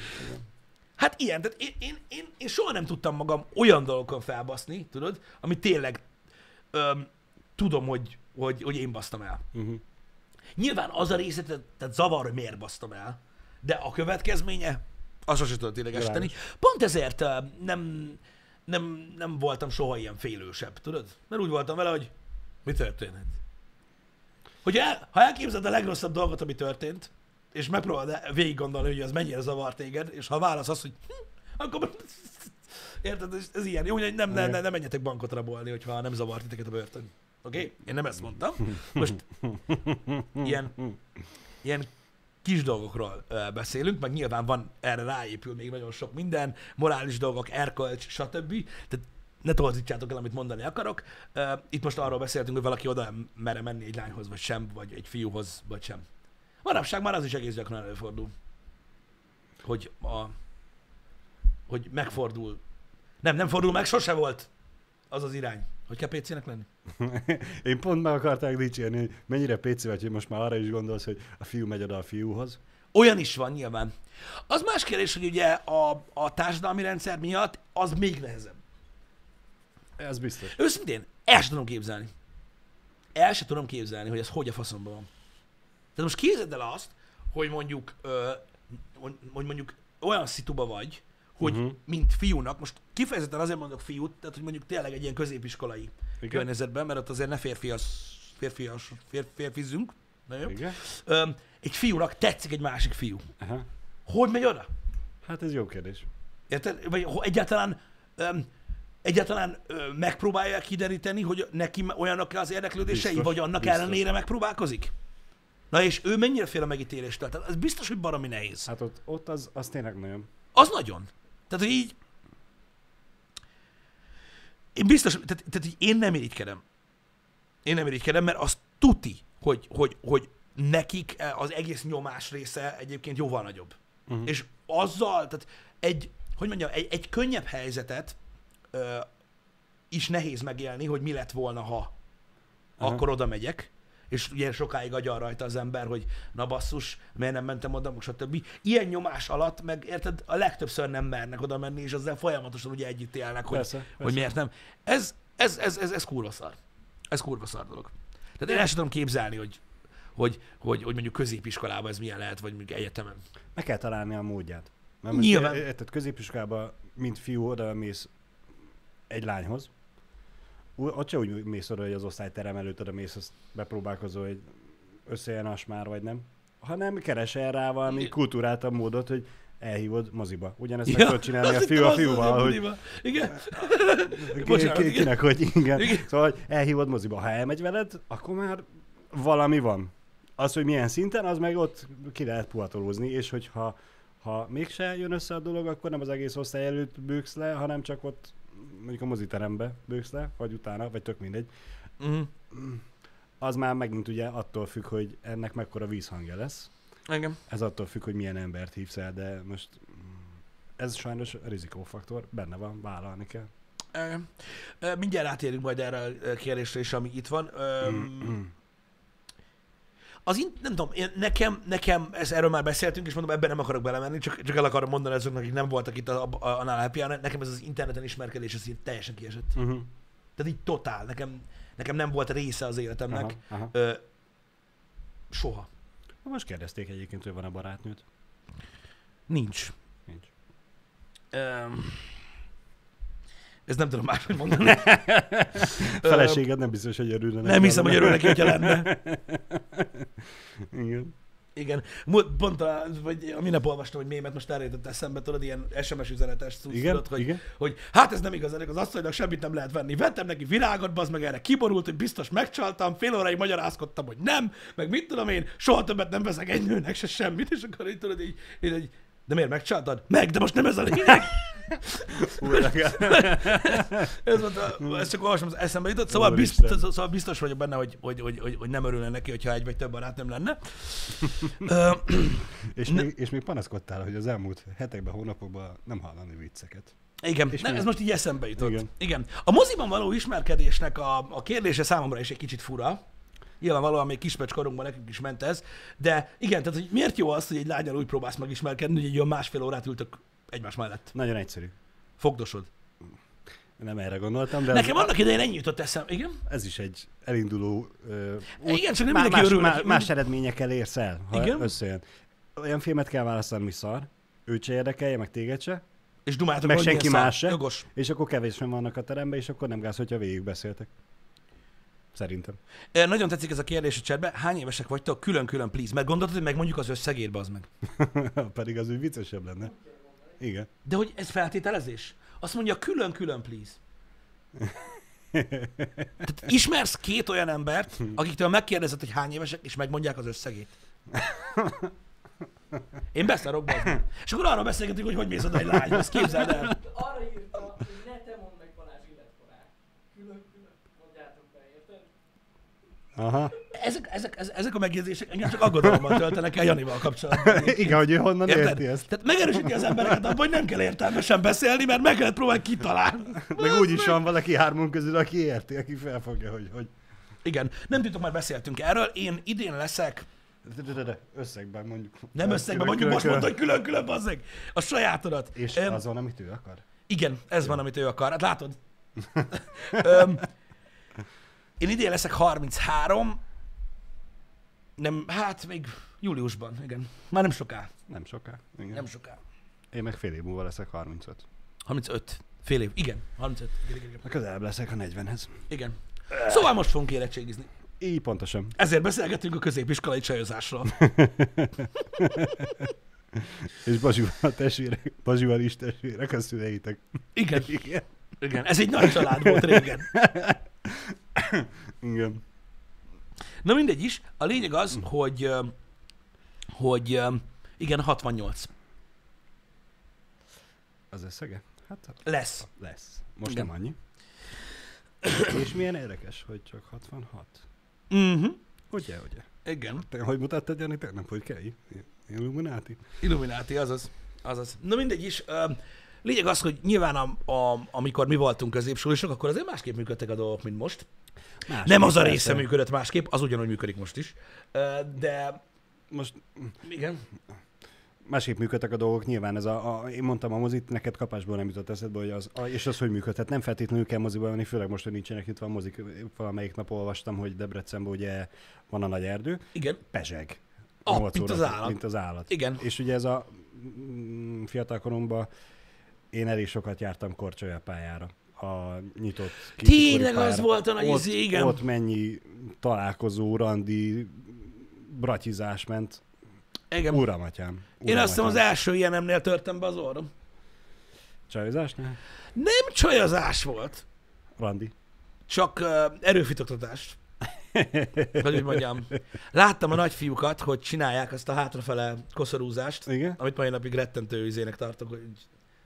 Hát ilyen, tehát én, én, én, én soha nem tudtam magam olyan dolgokon felbaszni, tudod, ami tényleg öm, tudom, hogy, hogy, hogy én basztam el. Uh-huh. Nyilván az a része, tehát, tehát zavar, hogy miért basztam el, de a következménye, az sosem tudod idegesíteni. Pont ezért nem, nem, nem voltam soha ilyen félősebb, tudod? Mert úgy voltam vele, hogy mi történhet. Hogy el, ha elképzeled a legrosszabb dolgot, ami történt, és megpróbálod végig gondolni, hogy az mennyire zavar téged, és ha válasz az, hogy hm, akkor Érted? Ez, ez ilyen. Jó, hogy nem, nem, nem, nem menjetek bankot rabolni, hogyha nem zavart titeket a börtön. Oké? Okay? Én nem ezt mondtam. Most ilyen, ilyen kis dolgokról beszélünk, meg nyilván van, erre ráépül még nagyon sok minden, morális dolgok, erkölcs, stb. Tehát ne torzítsátok el, amit mondani akarok. Itt most arról beszéltünk, hogy valaki oda mere menni egy lányhoz, vagy sem, vagy egy fiúhoz, vagy sem. Manapság már az is egész gyakran előfordul, hogy a, hogy megfordul. Nem, nem fordul meg, sose volt az az irány. Hogy kell PC-nek lenni? Én pont meg akarták dicsérni, hogy mennyire PC vagy, hogy most már arra is gondolsz, hogy a fiú megy oda a fiúhoz. Olyan is van nyilván. Az más kérdés, hogy ugye a, a társadalmi rendszer miatt az még nehezebb. Ez biztos. Őszintén, el sem tudom képzelni. El sem tudom képzelni, hogy ez hogy a faszomban van. Tehát most képzeld el azt, hogy mondjuk, ö, hogy mondjuk olyan szituba vagy, hogy uh-huh. mint fiúnak, most kifejezetten azért mondok fiút, tehát hogy mondjuk tényleg egy ilyen középiskolai Igen. Környezetben, mert ott azért ne férfias, férfias, fér, férfizünk, na jó? Igen? Ö, egy fiúnak tetszik egy másik fiú. Aha. Hogy megy oda? Hát ez jó kérdés. Érted? Vagy egyáltalán, öm, egyáltalán ö, megpróbálják kideríteni, hogy neki olyanok az érdeklődései, Biztos, vagy annak biztos. ellenére megpróbálkozik? Na és ő mennyire fél a megítéléstől? Tehát ez biztos, hogy baromi nehéz. Hát ott, ott az, az tényleg nagyon. Az nagyon. Tehát, hogy így... Én biztos, tehát, tehát hogy én nem irigykedem. Én nem irigykedem, mert az tuti, hogy, hogy, hogy nekik az egész nyomás része egyébként jóval nagyobb. Uh-huh. És azzal, tehát egy, hogy mondjam, egy, egy könnyebb helyzetet ö, is nehéz megélni, hogy mi lett volna, ha Aha. akkor oda megyek, és ugye sokáig agyal rajta az ember, hogy na basszus, miért nem mentem oda, stb. Ilyen nyomás alatt, meg érted, a legtöbbször nem mernek oda menni, és ezzel folyamatosan ugye együtt élnek, hogy, Persze, persze. hogy miért nem. Ez, ez, ez, ez, ez kurva szar. Ez kurva szar dolog. Tehát én el sem tudom képzelni, hogy, hogy, hogy, hogy mondjuk középiskolában ez milyen lehet, vagy mondjuk egyetemen. Meg kell találni a módját. Mert Nyilván. Érted, középiskolában, mint fiú, oda mész egy lányhoz, ott se úgy mész oda, hogy az osztályterem előtt oda mész, azt bepróbálkozol, hogy összejön as már, vagy nem. Hanem keresel rá valami kultúráltabb módot, hogy elhívod moziba. Ugyanezt meg tudod csinálni a fiú a fiúval, hogy. Igen. Bocsánat, ki- igen. kinek, hogy igen. Igen. Szóval, hogy elhívod moziba. Ha elmegy veled, akkor már valami van. Az, hogy milyen szinten, az meg ott ki lehet puhatolózni, és hogyha Ha mégse jön össze a dolog, akkor nem az egész osztály előtt bőgsz le, hanem csak ott mondjuk a moziterembe bőgsz le, vagy utána, vagy tök mindegy. Mm. Az már megint ugye attól függ, hogy ennek mekkora vízhangja lesz. Igen. Ez attól függ, hogy milyen embert hívsz el, de most mm, ez sajnos rizikófaktor, benne van, vállalni kell. Ö, Mindjárt átérünk majd erre a kérdésre is, ami itt van. Az in, nem tudom, én, nekem, nekem ez, erről már beszéltünk, és mondom, ebben nem akarok belemenni, csak, csak el akarom mondani azoknak, akik nem voltak itt a, a, a happy nekem ez az interneten ismerkedés, ez így teljesen kiesett. Uh-huh. Tehát így totál, nekem, nekem nem volt része az életemnek. Aha, aha. Ö, soha. Most kérdezték egyébként, hogy van a barátnőt. Nincs. Nincs. Öm, ez nem tudom máshogy mondani. Feleséged nem biztos, hogy örülne. Nem hiszem, hogy örül neki, hogyha lenne. Igen. Igen. Pont a, vagy a minap olvastam, hogy mémet most erre jutott eszembe, tudod, ilyen SMS üzenetes cucc, Igen, tudod, hogy, igen. hogy hát ez nem igaz, ennek az asszonynak semmit nem lehet venni. Vettem neki virágot, bazd meg erre kiborult, hogy biztos megcsaltam, fél óráig magyarázkodtam, hogy nem, meg mit tudom én, soha többet nem veszek egy nőnek se semmit, és akkor így tudod, így, így, így de miért megcsaltad? Meg, de most nem ez a lényeg. Ez, volt a, ez csak olvasom, az eszembe jutott. Szóval biztos, szóval biztos vagyok benne, hogy, hogy, hogy, hogy, hogy nem örülne neki, hogyha egy vagy több barát nem lenne. És, még, és még panaszkodtál, hogy az elmúlt hetekben, hónapokban nem hallani vicceket. Igen, És nem, mi? ez most így eszembe jutott. Igen. Igen. Igen. A moziban való ismerkedésnek a, a kérdése számomra is egy kicsit fura. Nyilvánvalóan még kispecs-korunkban nekünk is ment ez, de igen, tehát hogy miért jó az, hogy egy lányal úgy próbálsz megismerkedni, hogy egy olyan másfél órát ültök egymás mellett. Nagyon egyszerű. Fogdosod. Nem erre gondoltam, de Nekem ez, annak idején ennyi jutott eszem. Igen? ez is egy elinduló ö, Igen, csak nem má- mindenki más, örül má- neki. más eredményekkel érsz el, ha Igen. összejön. Olyan filmet kell választani, mi szar, őt se érdekelje, meg téged se, És dumáltok, meg senki más se. Jogos. és akkor kevésen vannak a teremben, és akkor nem gáz, hogyha végig beszéltek. Szerintem. Ö, Nagyon tetszik ez a kérdés a chatben. Hány évesek vagytok? Külön-külön, please. Mert gondoltad, hogy megmondjuk az összegét, az meg. Pedig az úgy viccesebb lenne. Igen. De hogy ez feltételezés? Azt mondja, külön-külön, please. Tehát ismersz két olyan embert, akiktől megkérdezed, hogy hány évesek, és megmondják az összegét. Én beszarok be. És akkor arra beszélgetünk, hogy hogy mész oda egy lányhoz. Képzeld el. Arra írta, hogy ne te mondd meg Balázs életkorát. Külön-külön mondjátok be, érted? Aha. Ezek, ezek, ezek, a megjegyzések engem csak aggodalommal töltenek el Janival kapcsolatban. Igen, hogy ő honnan Érted? érti ezt. Tehát megerősíti az embereket abban, hogy nem kell értelmesen beszélni, mert meg lehet próbálni kitalálni. Meg úgy is van valaki hármunk közül, aki érti, aki felfogja, hogy... hogy... Igen, nem tudtok, már beszéltünk erről. Én idén leszek, De, de, de, de, összegben mondjuk. nem összegben, mondjuk most mondta, hogy külön-külön bazzeg. A sajátodat. És Öm, az van, amit ő akar? Igen, ez van, amit ő akar. Hát látod? Öm, én idén leszek 33, nem, hát még júliusban, igen. Már nem soká, Nem soká. Igen. nem soká. Én meg fél év múlva leszek 35. 35, fél év, igen, 35, igen, igen, igen. Közelebb leszek a 40-hez. igen. Szóval most fogunk érettségizni. Így pontosan. Ezért beszélgetünk a középiskolai csajozásról. És Bazsival testvérek, Bazsival is testvérek a szüleitek. Igen, Igen. Igen, ez egy nagy család volt régen. Igen. Na mindegy is, a lényeg az, hogy, ö, hogy ö, igen, 68 Az összege? Hát lesz. lesz. Most Igen. nem annyi. És milyen érdekes, hogy csak 66. Mhm. Ugye, ugye? Igen. Te hogy mutattad, Jani, tegnap, hogy kell? Illumináti? Illumináti, azaz. azaz. Na mindegy is. Lényeg az, hogy nyilván a, a, amikor mi voltunk középsulisok, akkor azért másképp működtek a dolgok, mint most. Más, Nem az a persze. része működött másképp, az ugyanúgy működik most is. De Most igen. másképp működtek a dolgok, nyilván ez a, a, én mondtam a mozit, neked kapásból nem jutott eszedbe, hogy az, a, és az, hogy működhet, nem feltétlenül kell moziba menni, főleg most, hogy nincsenek nyitva a mozik, valamelyik nap olvastam, hogy Debrecenben ugye van a nagy erdő, Igen. pezseg. Ah, mint az állat. Mint az állat. Igen. És ugye ez a mm, fiatalkoromban én elég sokat jártam korcsolyapályára a nyitott Tényleg az pályára. volt a nagy ott, izé, igen. Ott mennyi találkozó, randi, bratizás ment. igen. Uram, atyám. Én azt hiszem az első ilyenemnél törtem be az orrom. Csajozásnál? Nem csajozás volt, Randi. csak uh, erőfitoktatás. hogy úgy mondjam. Láttam a nagyfiúkat, hogy csinálják azt a hátrafele koszorúzást, Igen? amit mai napig rettentő izének tartok, hogy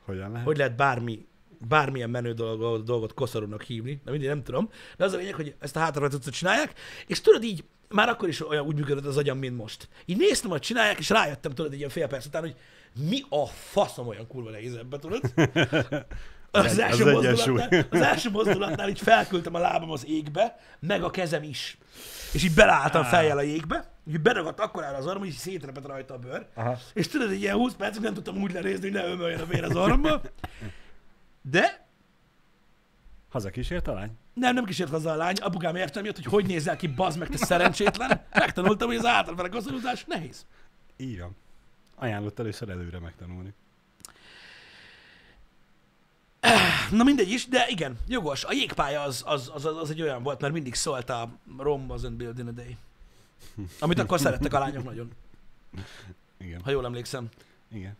Hogyan lehet? hogy lehet bármi, bármilyen menő dolgot, dolgot koszorúnak hívni, de mindig nem tudom. De az a lényeg, hogy ezt a hátrafele cuccot csinálják, és tudod így, már akkor is olyan úgy működött az agyam, mint most. Így néztem, hogy csinálják, és rájöttem, tudod, egy ilyen fél perc után, hogy mi a faszom olyan kurva nehéz ebbe, tudod? Az, első az mozdulatnál, az első mozdulatnál így felküldtem a lábam az égbe, meg a kezem is. És így beleálltam fejjel a jégbe, így beragadt akkorára az orrom, hogy így szétrepett rajta a bőr. Aha. És tudod, egy ilyen 20 percig nem tudtam úgy lenézni, hogy ne ömöljön a vér az orromba. De Haza kísért a lány? nem, nem kísért haza a lány, apukám értem jött, hogy hogy nézel ki, bazd meg, te szerencsétlen. Megtanultam, hogy az általában a koszorúzás nehéz. Így van. Ajánlott először előre megtanulni. Na mindegy is, de igen, jogos. A jégpálya az, az, az, az egy olyan volt, mert mindig szólt a Rome wasn't built in a day. Amit akkor szerettek a lányok nagyon, Igen. ha jól emlékszem. Igen.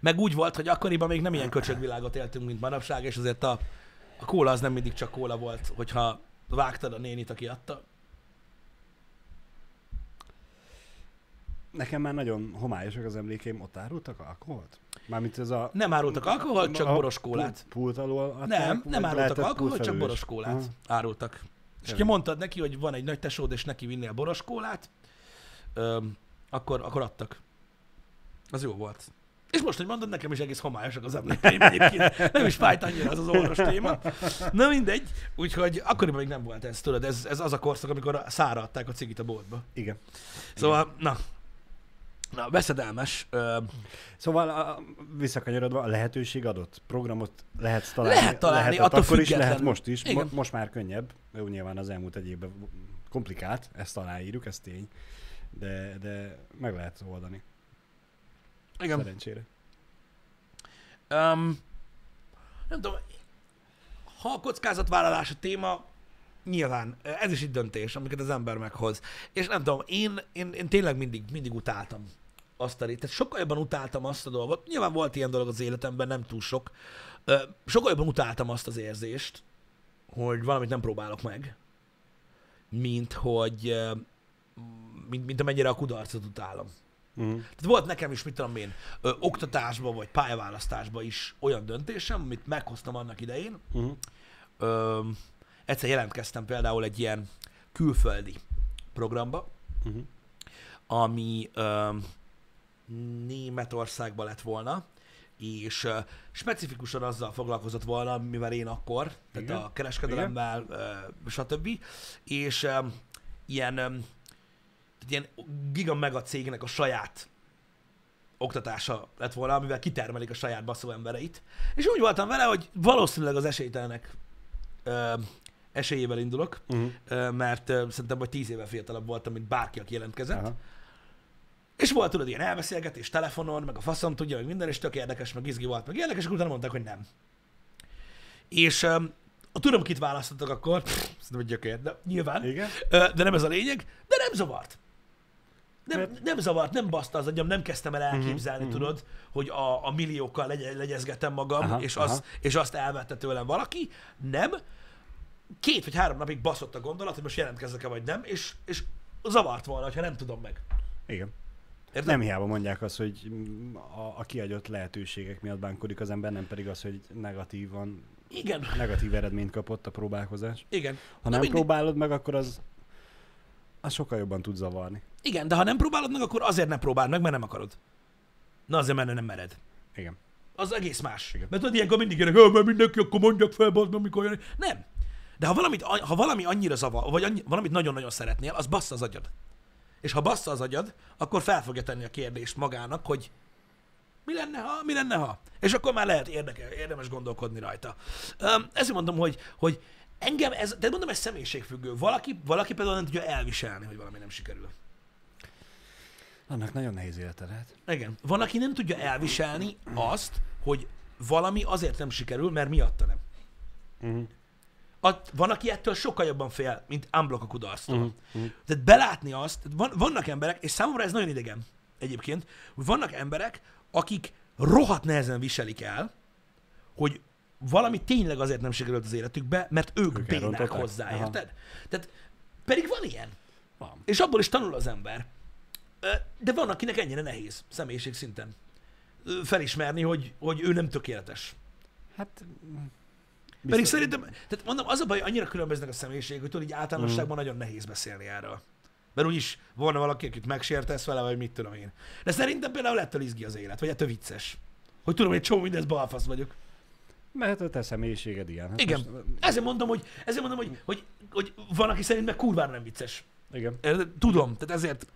Meg úgy volt, hogy akkoriban még nem ilyen köcsögvilágot éltünk, mint manapság, és azért a, a kóla az nem mindig csak kóla volt, hogyha vágtad a nénit, aki adta. Nekem már nagyon homályosak az emlékeim, ott árultak alkoholt? Mármint ez a... Nem árultak alkoholt, csak boros kólát. pu- Pult alól adták, Nem, nem árultak alkoholt, csak boros kólát Aha. árultak. És Tényleg. ha mondtad neki, hogy van egy nagy tesód, és neki vinnél boros kólát, öm, akkor, akkor adtak. Az jó volt. És most, hogy mondod, nekem is egész homályosak az emlékeim egyébként. Nem is fájt annyira az az orvos téma. Na mindegy. Úgyhogy akkoriban még nem volt ez, tudod, ez, ez az a korszak, amikor szára adták a cigit a boltba. Igen. Szóval, na, na veszedelmes. Ö, Szóval a, visszakanyarodva, a lehetőség adott. Programot lehet találni. Lehet találni, lehetett attól akkor is, függetlenül. lehet most is. Igen. Mo- most már könnyebb. Jó, nyilván az elmúlt egy évben komplikált, ezt aláírjuk, ez tény. De, de meg lehet oldani. igen. Szerencsére. Um, nem tudom, ha a kockázatvállalás a téma, nyilván ez is egy döntés, amiket az ember meghoz. És nem tudom, én, én, én tényleg mindig, mindig utáltam azt a. Tehát sokkal jobban utáltam azt a dolgot. Nyilván volt ilyen dolog az életemben, nem túl sok. Sokkal jobban utáltam azt az érzést, hogy valamit nem próbálok meg, mint hogy mint, mint amennyire a kudarcot utálom. Uh-huh. Tehát volt nekem is, mit tudom én, ö, oktatásban vagy pályaválasztásban is olyan döntésem, amit meghoztam annak idején. Uh-huh. Ö, egyszer jelentkeztem például egy ilyen külföldi programba, Uh-huh. ami ö, Németországban lett volna, és ö, specifikusan azzal foglalkozott volna, mivel én akkor, tehát Igen. a kereskedelemmel, ö, stb. És ö, ilyen, ö, tehát ilyen giga mega cégnek a saját oktatása lett volna, amivel kitermelik a saját baszó embereit. És úgy voltam vele, hogy valószínűleg az esélytelenek esélyével indulok, Uh-huh. mert szerintem vagy tíz éve fiatalabb voltam, mint bárki, aki jelentkezett. Aha. És volt tudod ilyen elbeszélgetés telefonon, meg a faszom tudja, meg minden, és tök érdekes, meg izgi volt, meg érdekes, és utána mondták, hogy nem. És um, tudom, kit választottak akkor, pff, szerintem egy gyökér, de nyilván, Igen? De nem ez a lényeg, de nem zavart. Nem, Mert- nem zavart, nem baszta az agyam, nem kezdtem el elképzelni, Mhm, uh-huh, tudod, hogy a, a milliókkal legy, legyezgetem magam, Aha, és, aha. azt, és azt elvette tőlem valaki. Nem. Két vagy három napig baszott a gondolat, hogy most jelentkezzek-e vagy nem, és, és zavart volna, ha nem tudom meg. Igen. Érted? Nem hiába mondják azt, hogy a, a kiadott lehetőségek miatt bánkodik az ember, nem pedig az, hogy negatívan, Igen, negatív eredményt kapott a próbálkozás. igen. Ha Na nem mindig- próbálod meg, akkor az, az sokkal jobban tud zavarni. Igen, de ha nem próbálod meg, akkor azért nem próbáld meg, mert nem akarod. Na azért, mert nem mered. Igen. Az egész más. Igen. Mert tudod, ilyenkor mindig jönnek, "Ö, mert mindenki, akkor mondjak fel, bazd, amikor jön. Nem. De ha, valamit, ha valami annyira zavar, vagy annyi, valamit nagyon-nagyon szeretnél, az bassza az agyad. És ha bassza az agyad, akkor fel fogja tenni a kérdést magának, hogy mi lenne, ha, mi lenne, ha. És akkor már lehet érdekel, érdemes gondolkodni rajta. Um, ezért mondom, hogy, hogy engem ez, de mondom, ez személyiségfüggő. Valaki, valaki például nem tudja elviselni, hogy valami nem sikerül. Annak nagyon nehéz élete lehet. Igen. Van, aki nem tudja elviselni azt, hogy valami azért nem sikerül, mert miatta nem. Uh-huh. A, van, aki ettől sokkal jobban fél, mint unblock a kudarctól. Uh-huh. mhm. Tehát belátni azt, van, vannak emberek, és számomra ez nagyon idegen egyébként, hogy vannak emberek, akik rohadt nehezen viselik el, hogy valami tényleg azért nem sikerült az életükbe, mert ők, Ők bénák hozzá, Aha. érted? Tehát Pedig van ilyen. Van. És abból is tanul az ember. De van, akinek ennyire nehéz személyiség szinten felismerni, hogy, hogy ő nem tökéletes. Hát... Pedig szerintem, tehát mondom, az a baj, annyira különböznek a személyiség, hogy tudod, így általánosságban nagyon nehéz beszélni erről. Mert úgyis volna valaki, akit megsértesz vele, vagy mit tudom én. De szerintem például ettől izgi az élet, vagy ettől vicces. Hogy tudom, hogy egy csomó mindez balfasz vagyok. Mert a te személyiséged ilyen. Hát Igen. Most, Ezért mondom, hogy, ezért mondom, hogy, hogy, hogy van, aki szerint meg kurvára nem vicces. igen. Tudom, tehát ezért,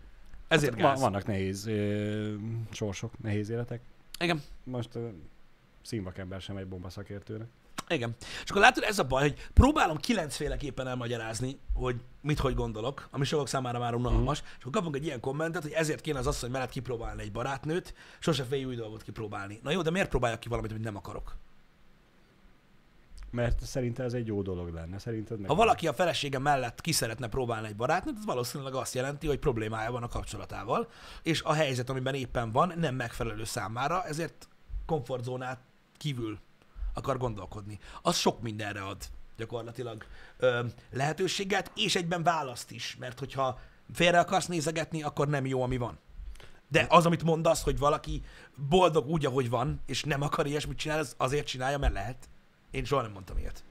ezért Va- gáz. vannak nehéz ö, sorsok, nehéz életek. Igen. Most ö, színvakember sem egy bomba szakértőnek. Igen. És akkor látod, ez a baj, hogy próbálom kilencféleképpen elmagyarázni, hogy mit hogy gondolok, ami sokak számára már unalmas, és akkor kapunk egy ilyen kommentet, hogy ezért kéne az asszony mellett kipróbálni egy barátnőt, sose félj új dolgot kipróbálni. Na jó, de miért próbáljak ki valamit, amit nem akarok? Mert szerintem ez egy jó dolog lenne. Szerinted meg Ha valaki a felesége mellett ki szeretne próbálni egy barátnőt, az valószínűleg azt jelenti, hogy problémája van a kapcsolatával, és a helyzet, amiben éppen van, nem megfelelő számára, ezért komfortzónát kívül akar gondolkodni. Az sok mindenre ad gyakorlatilag ö, lehetőséget, és egyben választ is, mert hogyha félre akarsz nézegetni, akkor nem jó, ami van. De az, amit mondasz, hogy valaki boldog úgy, ahogy van, és nem akar ilyesmit csinálni, az azért csinálja, mert lehet. Én soha nem mondtam ilyet.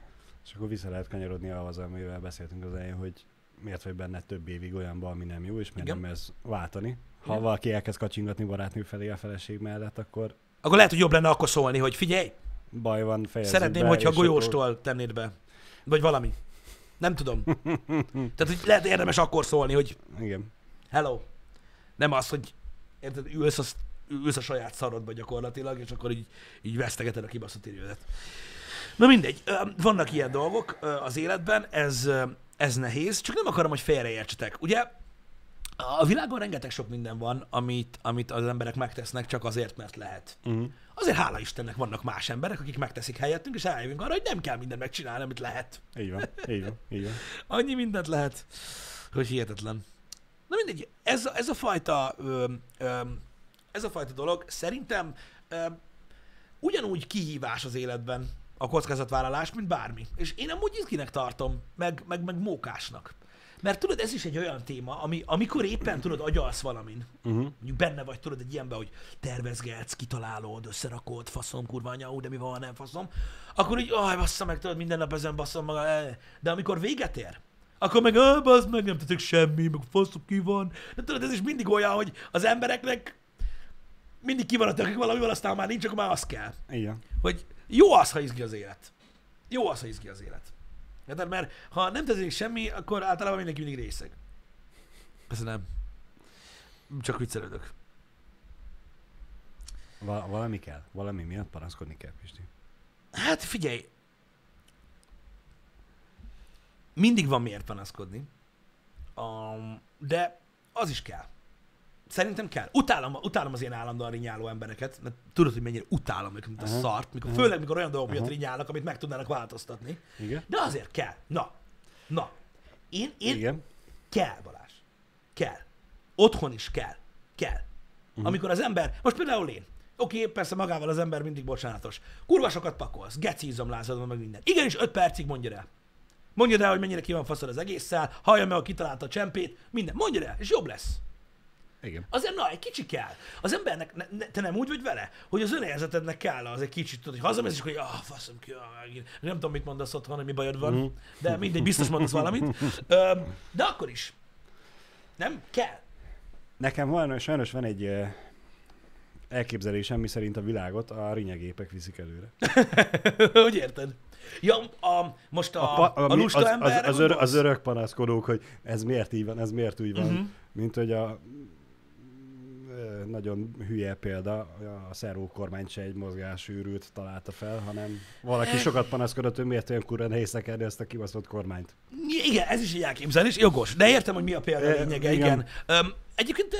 És akkor vissza lehet kanyarodni ahhoz, amivel beszéltünk az elején, hogy miért vagy benne több évig olyanban, ami nem jó, és miért Igen. nem ez váltani. Ha Igen. valaki elkezd kacsingatni barátnő felé a feleség mellett, akkor Akkor lehet, hogy jobb lenne akkor szólni, hogy figyelj, baj van, fejezzük Szeretném, be, hogyha golyóstól tennéd be. Vagy valami. Nem tudom. Tehát, hogy lehet érdemes akkor szólni, hogy Akkor... Igen. hello. Nem az, hogy érted, ülsz, az, ülsz a saját szarodba gyakorlatilag, és akkor így, így vesztegeted a kibaszott idődet. Na mindegy, vannak ilyen dolgok az életben, ez, ez nehéz, csak nem akarom, hogy félreértsetek. Ugye a világon rengeteg sok minden van, amit, amit az emberek megtesznek csak azért, mert lehet. Uh-huh. Azért hála Istennek vannak más emberek, akik megteszik helyettünk, és eljövünk arra, hogy nem kell mindent megcsinálni, amit lehet. Így van, így van, így van. Annyi mindent lehet, hogy hihetetlen. Na mindegy, ez, a- ez a fajta ö, ö, ez a fajta dolog szerintem ö, ugyanúgy kihívás az életben a kockázatvállalás, mint bármi. És én amúgy izginek tartom, meg, meg, meg mókásnak. Mert tudod, ez is egy olyan téma, ami, amikor éppen tudod, agyalsz valamin, Uh-huh. mondjuk benne vagy, tudod, egy ilyenben, hogy tervezgetsz, kitalálod, összerakod, faszom, kurva anya, ú, de mi van, nem faszom, akkor így, aj, bassza meg, tudod, minden nap ezen basszom maga, eh. de amikor véget ér, akkor meg, bassz meg, nem tettek semmi, meg faszom ki van. De tudod, ez is mindig olyan, hogy az embereknek mindig ki van a tökük valamivel, aztán már nincs, akkor már az kell. Igen. Hogy jó az, ha izgi az élet. Jó az, ha izgi az élet. Érted? Mert ha nem történik semmi, akkor általában mindenki mindig részeg. Nem. Csak viccelődök. Val- valami kell. Valami miatt panaszkodni kell, Pisti. Hát figyelj, mindig van miért panaszkodni, um, de az is kell. Szerintem kell. Utálom, utálom az ilyen állandóan rinyáló embereket, mert tudod, hogy mennyire utálom őket, mint a Aha. szart, mikor, Aha. főleg mikor olyan dolgok miatt Aha. rinyálnak, amit meg tudnának változtatni. Igen? De azért kell. Na, na. Én, én Igen. kell, Balázs. Kell. Otthon is kell. Kell. Uh-huh. Amikor az ember, most például én, oké, okay, persze magával az ember mindig bocsánatos. Kurva sokat pakolsz, geci izomlázad van meg minden. Igenis, öt percig mondja el. Mondja el, hogy mennyire ki van faszod az egésszel, hallja meg, hogy kitalálta a csempét, minden. Mondja el, és jobb lesz. Igen. Azért na, egy kicsi kell. Az embernek, ne, ne, te nem úgy vagy vele, hogy az önérzetednek kell az egy kicsit, tudod, hogy hazamész, és hogy ah, faszom ki, ah, nem tudom, mit mondasz otthon, hogy mi bajod van, Mhm. de mindegy, biztos mondasz valamit. Ö, de akkor is. Nem? Kell. Nekem van, sajnos van egy elképzelésem, mi szerint a világot a rinyegépek viszik előre. hogy érted? Ja, a, most a, a, pa- a, mi- lusta az, az, emberre az, ör, gondolsz? az örök panaszkodók, hogy ez miért így van, ez miért úgy van. Uh-huh. Mint hogy a nagyon hülye példa, a szervó kormány se egy mozgásűrűt találta fel, hanem valaki sokat panaszkodott, hogy miért olyan kurva nehéz szekerni ezt a kibaszott kormányt. Igen, ez is egy elképzelés, jogos. De értem, hogy mi a példa lényege, igen. igen. Egyébként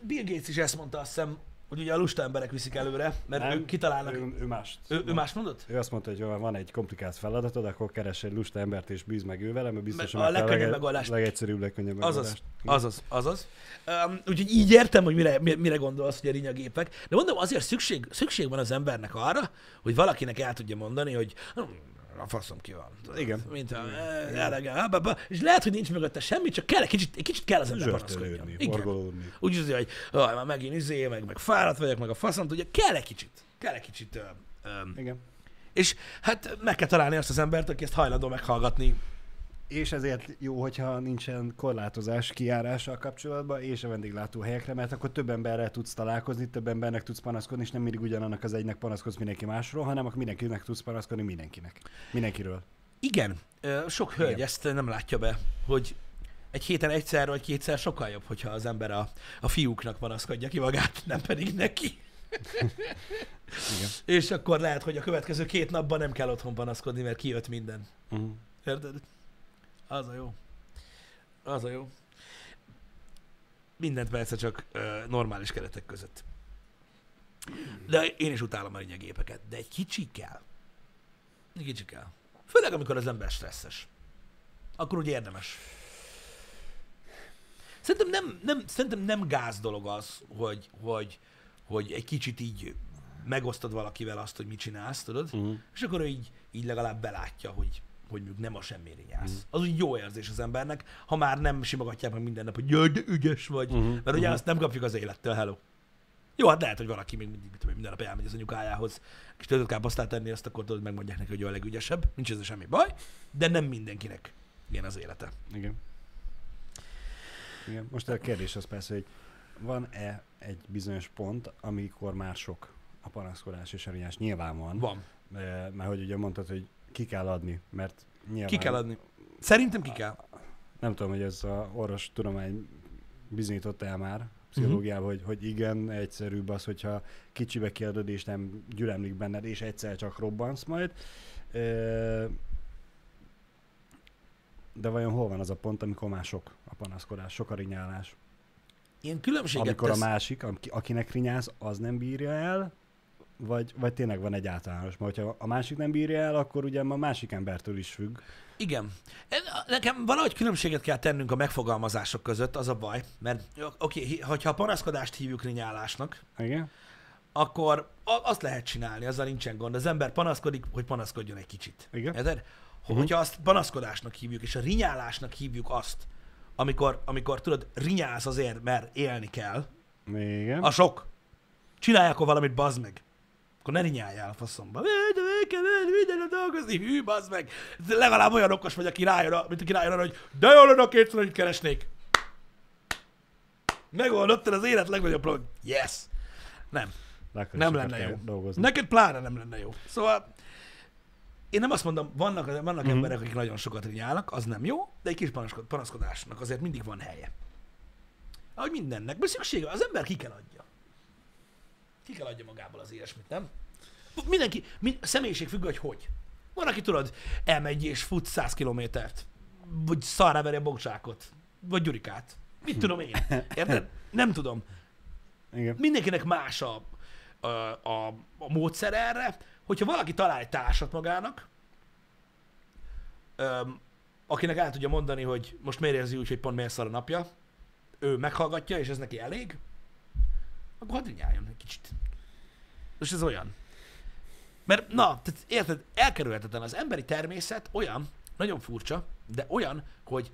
Bill Gates is ezt mondta, azt hiszem, hogy ugye a lusta emberek viszik előre, mert Nem, ők kitalálnak. Ő, ő mást. Ő, ő más mondott? Ő azt mondta, hogy ha van egy komplikált feladatod, akkor keres egy lusta embert és bíz meg ő vele, mert biztos, hogy a legkönnyebb megoldást. Legegyszerűbb, legkönnyebb Azaz, megoldást. azaz, azaz. Um, úgyhogy így értem, hogy mire, mi- mire gondolsz, hogy a rinyagépek. De mondom, azért szükség, szükség van az embernek arra, hogy valakinek el tudja mondani, hogy "Hm, a faszom ki van. Igen. Mint a, elegem, ha, ha, ha. és lehet, hogy nincs mögötte semmi, csak kell egy kicsit, egy kicsit kell az ember panaszkodjon. Igen. Úgy izé, hogy jaj, már megint izé, meg, meg fáradt vagyok, meg a faszom tudja, kell egy kicsit. Kell egy kicsit. Ö, ö, Igen. és hát meg kell találni azt az embert, aki ezt hajlandó meghallgatni. És ezért jó, hogyha nincsen korlátozás kijárással kapcsolatban, és a vendéglátóhelyekre, mert akkor több emberrel tudsz találkozni, több embernek tudsz panaszkodni, és nem mindig ugyanannak az egynek panaszkodsz mindenki másról, hanem akkor mindenkinek tudsz panaszkodni mindenkinek. Mindenkiről. Igen, sok hölgy Igen. ezt nem látja be, hogy egy héten egyszer vagy kétszer sokkal jobb, hogyha az ember a, a fiúknak panaszkodja ki magát, nem pedig neki. Igen. És akkor lehet, hogy a következő két napban nem kell otthon panaszkodni, mert kijött minden. Uh-huh. Érted? Az a jó. Az a jó. Mindent persze csak ö, normális keretek között. De én is utálom a lényegépeket. De egy kicsi kell. Egy kicsi kell. Főleg, amikor az ember stresszes. Akkor úgy érdemes. Szerintem nem, nem, szerintem nem gáz dolog az, hogy, hogy, hogy egy kicsit így megosztod valakivel azt, hogy mit csinálsz, tudod? Uh-huh. És akkor ő így, így legalább belátja, hogy, hogy mondjuk nem a semmire nyász. Az úgy jó érzés az embernek, ha már nem simogatják meg minden nap, hogy jaj, de ügyes vagy. Mhm, Mert ugye mhm. azt nem kapjuk az élettől, hello. Jó, hát lehet, hogy valaki még mindig, mit minden nap elmegy az anyukájához, és töltött káposztát tenni, azt akkor tudod, megmondják neki, hogy ő a legügyesebb. Nincs ezzel semmi baj, de nem mindenkinek ilyen az élete. Igen. Igen. Most a kérdés az persze, hogy van-e egy bizonyos pont, amikor már sok a panaszkodás és a rinyás? Nyilván van. Van. Mert hogy ugye mondtad, hogy ki kell adni, mert nyilván... Ki kell adni. Szerintem ki kell. Nem tudom, hogy ez a orvos tudomány bizonyította el már pszichológiában, hogy, hogy igen, egyszerűbb az, hogyha kicsibe kiadod, és nem gyülemlik benned, és egyszer csak robbansz majd. De vajon hol van az a pont, amikor már sok a panaszkodás, sok a rinyálás? Ilyen különbséget Amikor tesz. a másik, aki- akinek rinyálsz, az nem bírja el, vagy, vagy tényleg van egy általános? Mert hogyha a másik nem bírja el, akkor ugye a másik embertől is függ. Igen. En- Nekem valahogy különbséget kell tennünk a megfogalmazások között, az a baj. Mert oké, okay, hogyha a panaszkodást hívjuk rinyálásnak, Igen? akkor azt lehet csinálni, azzal nincsen gond. Az ember panaszkodik, hogy panaszkodjon egy kicsit. Igen. Érted? Uh-huh. Hogyha azt panaszkodásnak hívjuk, és a rinyálásnak hívjuk azt, amikor, amikor tudod, rinyálsz azért, mert élni kell, Igen. a sok. Csinálj akkor valamit, bazd meg. Akkor ne rinyáljál a faszomba. "Ej, De meg kell mindenre dolgozni, hű, bazd meg. De legalább olyan okos vagy, aki rájön, a- mint aki rájön arra, hogy de jól lenne, kétszer annyit keresnék. Megoldottad az élet legnagyobb problémát. Yes. Nem. Akkor Nem lenne jó. Dolgozni. Neked pláne nem lenne jó. Szóval én nem azt mondom, vannak, vannak Mhm. emberek, akik nagyon sokat rinyálnak, az nem jó, de egy kis panaszkod, panaszkodásnak azért mindig van helye. Ahogy mindennek, mert szüksége, az ember ki kell adja. Ki kell adja magából az ilyesmit, nem? Mindenki, mind, a személyiség függ, hogy hogy. Van, aki tudod, elmegy és fut 100 kilométert, vagy szarra veri a bogcsákot, vagy gyurikát. Mit tudom én? Érted? Nem tudom Igen. mindenkinek más a, a, a, a módszer erre, hogyha valaki talál egy társat magának, öm, akinek el tudja mondani, hogy most miért érzi úgy, hogy pont miért szar a napja, ő meghallgatja, és ez neki elég, akkor hadd rinyáljon egy kicsit. És ez olyan. Mert, na, tehát érted, elkerülhetetlen az emberi természet olyan, nagyon furcsa, de olyan, hogy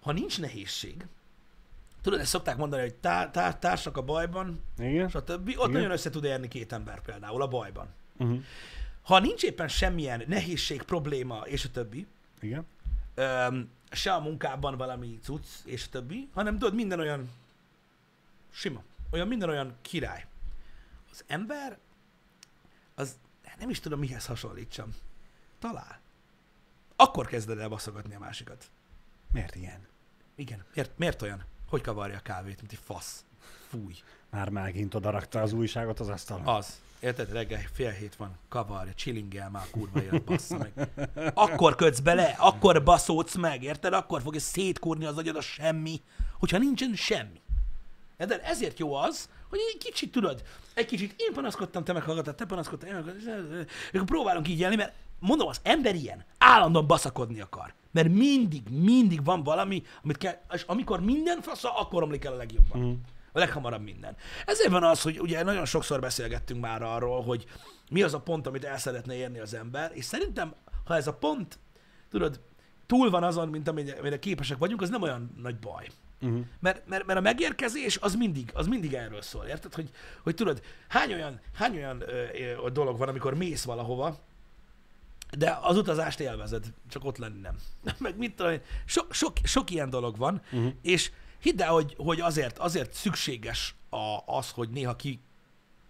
ha nincs nehézség, tudod, ezt szokták mondani, hogy tá- tá- társak a bajban, Igen. stb. Ott Igen. nagyon össze tud érni két ember például a bajban. Uh-huh. Ha nincs éppen semmilyen nehézség, probléma, és a többi, Igen. öm, se a munkában valami cucc, és a többi, hanem tudod, minden olyan sima, olyan minden olyan király. Az ember, az nem is tudom, mihez hasonlítsam. Talál. Akkor kezded el baszogatni a másikat. Miért ilyen? Igen. Miért, miért olyan? Hogy kavarja a kávét, mint egy fasz? Fúj. Már megint oda rakta az újságot az asztalon. Az. Érted? Reggel fél hét van, kavarja, chillingel már, kurva élet, bassza meg. Akkor kötsz bele, akkor baszódsz meg, érted? Akkor fogja szétkúrni az agyad a semmi, hogyha nincsen semmi. Érted? Ezért jó az, hogy egy kicsit tudod, egy kicsit én panaszkodtam, te meghallgattad, te panaszkodtál, én meghallgattam, próbálunk így élni, mert mondom, az ember ilyen, állandóan baszakodni akar. Mert mindig, mindig van valami, amit kell, és amikor minden fasza, akkor omlik el a legjobban. Mhm. A leghamarabb minden. Ezért van az, hogy ugye nagyon sokszor beszélgettünk már arról, hogy mi az a pont, amit el szeretne érni az ember, és szerintem, ha ez a pont, tudod, túl van azon, mint amire képesek vagyunk, az nem olyan nagy baj. Uh-huh. Mert, mert, mert a megérkezés az mindig, az mindig erről szól, érted? Hogy, hogy tudod, hány olyan, hány olyan ö, ö, dolog van, amikor mész valahova, de az utazást élvezed, csak ott lenni nem. Meg mit tudom én, sok, sok, sok ilyen dolog van, Uh-huh. és hidd el, hogy, hogy azért, azért szükséges a, az, hogy néha ki,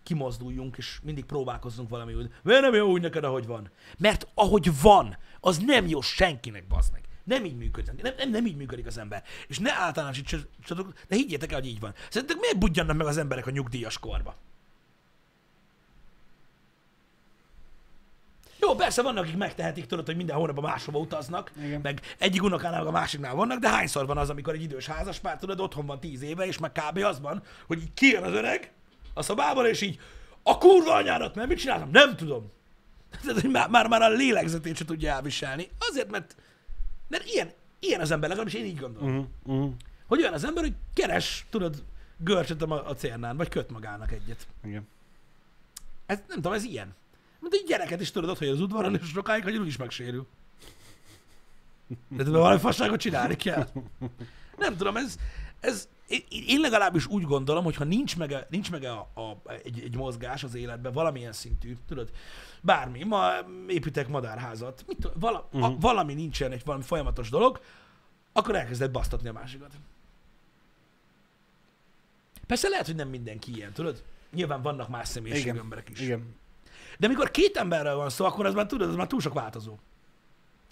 kimozduljunk, és mindig próbálkozzunk valami úgy. Miért nem jó úgy neked, ahogy van? Mert ahogy van, az nem jó senkinek, bazd meg. Nem így működik. Nem, nem, nem így működik az ember. És ne általánosítsatok, de higgyétek el, hogy így van. Szerintek miért budjannak meg az emberek a nyugdíjas korba? Jó, persze vannak, akik megtehetik, tudod, hogy minden hónapban máshova utaznak, Igen. meg egyik unokánál, meg a másiknál vannak, de hányszor van az, amikor egy idős házaspár, tudod, otthon van tíz éve, és meg kb. az van, hogy így kijön az öreg a szobából, és így a kurva anyádat, mert mit csináltam? Nem tudom. Tehát, hogy már, már, már a lélegzetét se tudja elviselni. Azért, mert, mert ilyen, ilyen az ember, legalábbis én így gondolom. Uh-huh. Uh-huh. Hogy olyan az ember, hogy keres, tudod, görcsöt a, a cérnán, vagy köt magának egyet. Igen. Ez, nem tudom, ez ilyen. Mint egy gyereket is tudod ott, hogy az udvaron, és sokáig, hogy úgy is megsérül. De tudod, valami fasságot csinálni kell. Nem tudom, ez, ez én, legalábbis úgy gondolom, hogy ha nincs meg, a, nincs meg a, a, egy, egy mozgás az életben, valamilyen szintű, tudod, bármi, ma építek madárházat, mit, vala, uh-huh. a, Mhm. valami nincsen, egy valami folyamatos dolog, akkor elkezded basztatni a másikat. Persze lehet, hogy nem mindenki ilyen, tudod? Nyilván vannak más személyiségű Igen. emberek is. Igen. De amikor két emberről van szó, akkor az már tudod, az már túl sok változó.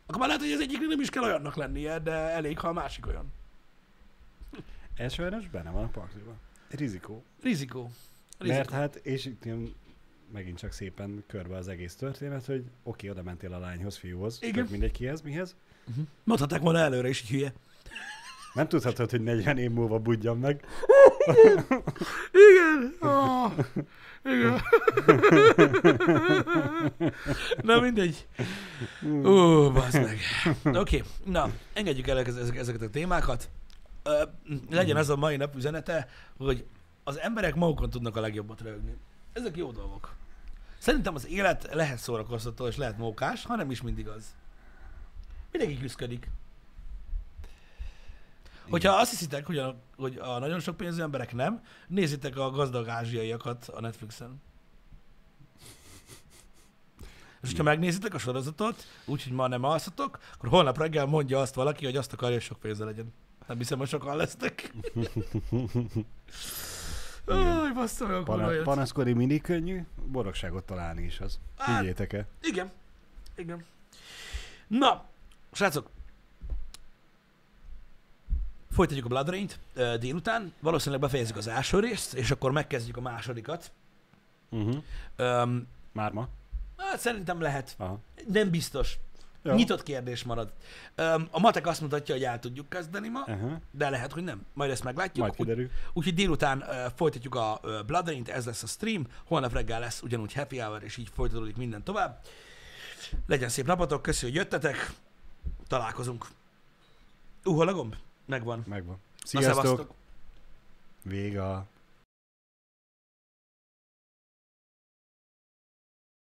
Akkor már lehet, hogy az egyiknek nem is kell olyannak lennie, de elég, ha a másik olyan. Sajnos benne van a pakliban. Rizikó. Rizikó. Rizikó. Mert hát, és itt jön megint csak szépen körbe az egész történet, hogy oké, oda mentél a lányhoz, fiúhoz, Igen. tök mindegy kihez, mihez. Mondhatták volna előre is, hogy hülye. Nem tudhatod, hogy 40 év múlva budjan meg. Igen. Oh, igen. Na mindegy. Ó, bazd meg. Oké, okay. na, engedjük el ezek- ezeket a témákat. Ö, legyen az a mai nap üzenete, hogy az emberek magukon tudnak a legjobbat rögni. Ezek jó dolgok. Szerintem az élet lehet szórakoztató és lehet mókás, hanem is mindig az. Mindenki küzdik. Hogyha azt hiszitek, hogy a, hogy a nagyon sok pénzű emberek nem, nézzétek a gazdag ázsiaiakat a Netflixen. És ha megnézitek a sorozatot, úgyhogy ma nem alszatok, akkor holnap reggel mondja azt valaki, hogy azt akarja, hogy sok pénze legyen. Nem hiszem, hogy sokan lesztek. Aj, basszom, meg a Pana- panaszkodni mindig könnyű, boldogságot találni is az. Hát- Higgyétek el. Igen. Igen. Na, srácok. Folytatjuk a Blood Rain-t délután. Valószínűleg befejezzük az első részt, és akkor megkezdjük a másodikat. Uh-huh. Öm, Már ma? hát szerintem lehet. Aha. Nem biztos. Jó. Nyitott kérdés marad. A matek azt mutatja, hogy el tudjuk kezdeni ma, Uh-huh. de lehet, hogy nem. Majd ezt meglátjuk. Majd kiderül. Úgyhogy délután uh, folytatjuk a uh, Blood Rain-t, ez lesz a stream, holnap reggel lesz ugyanúgy happy hour, és így folytatódik minden tovább. Legyen szép napotok, köszi, hogy jöttetek, találkozunk. Uh, hol a gomb? Megvan. Megvan. Na, Sziasztok! szevasztok. Vége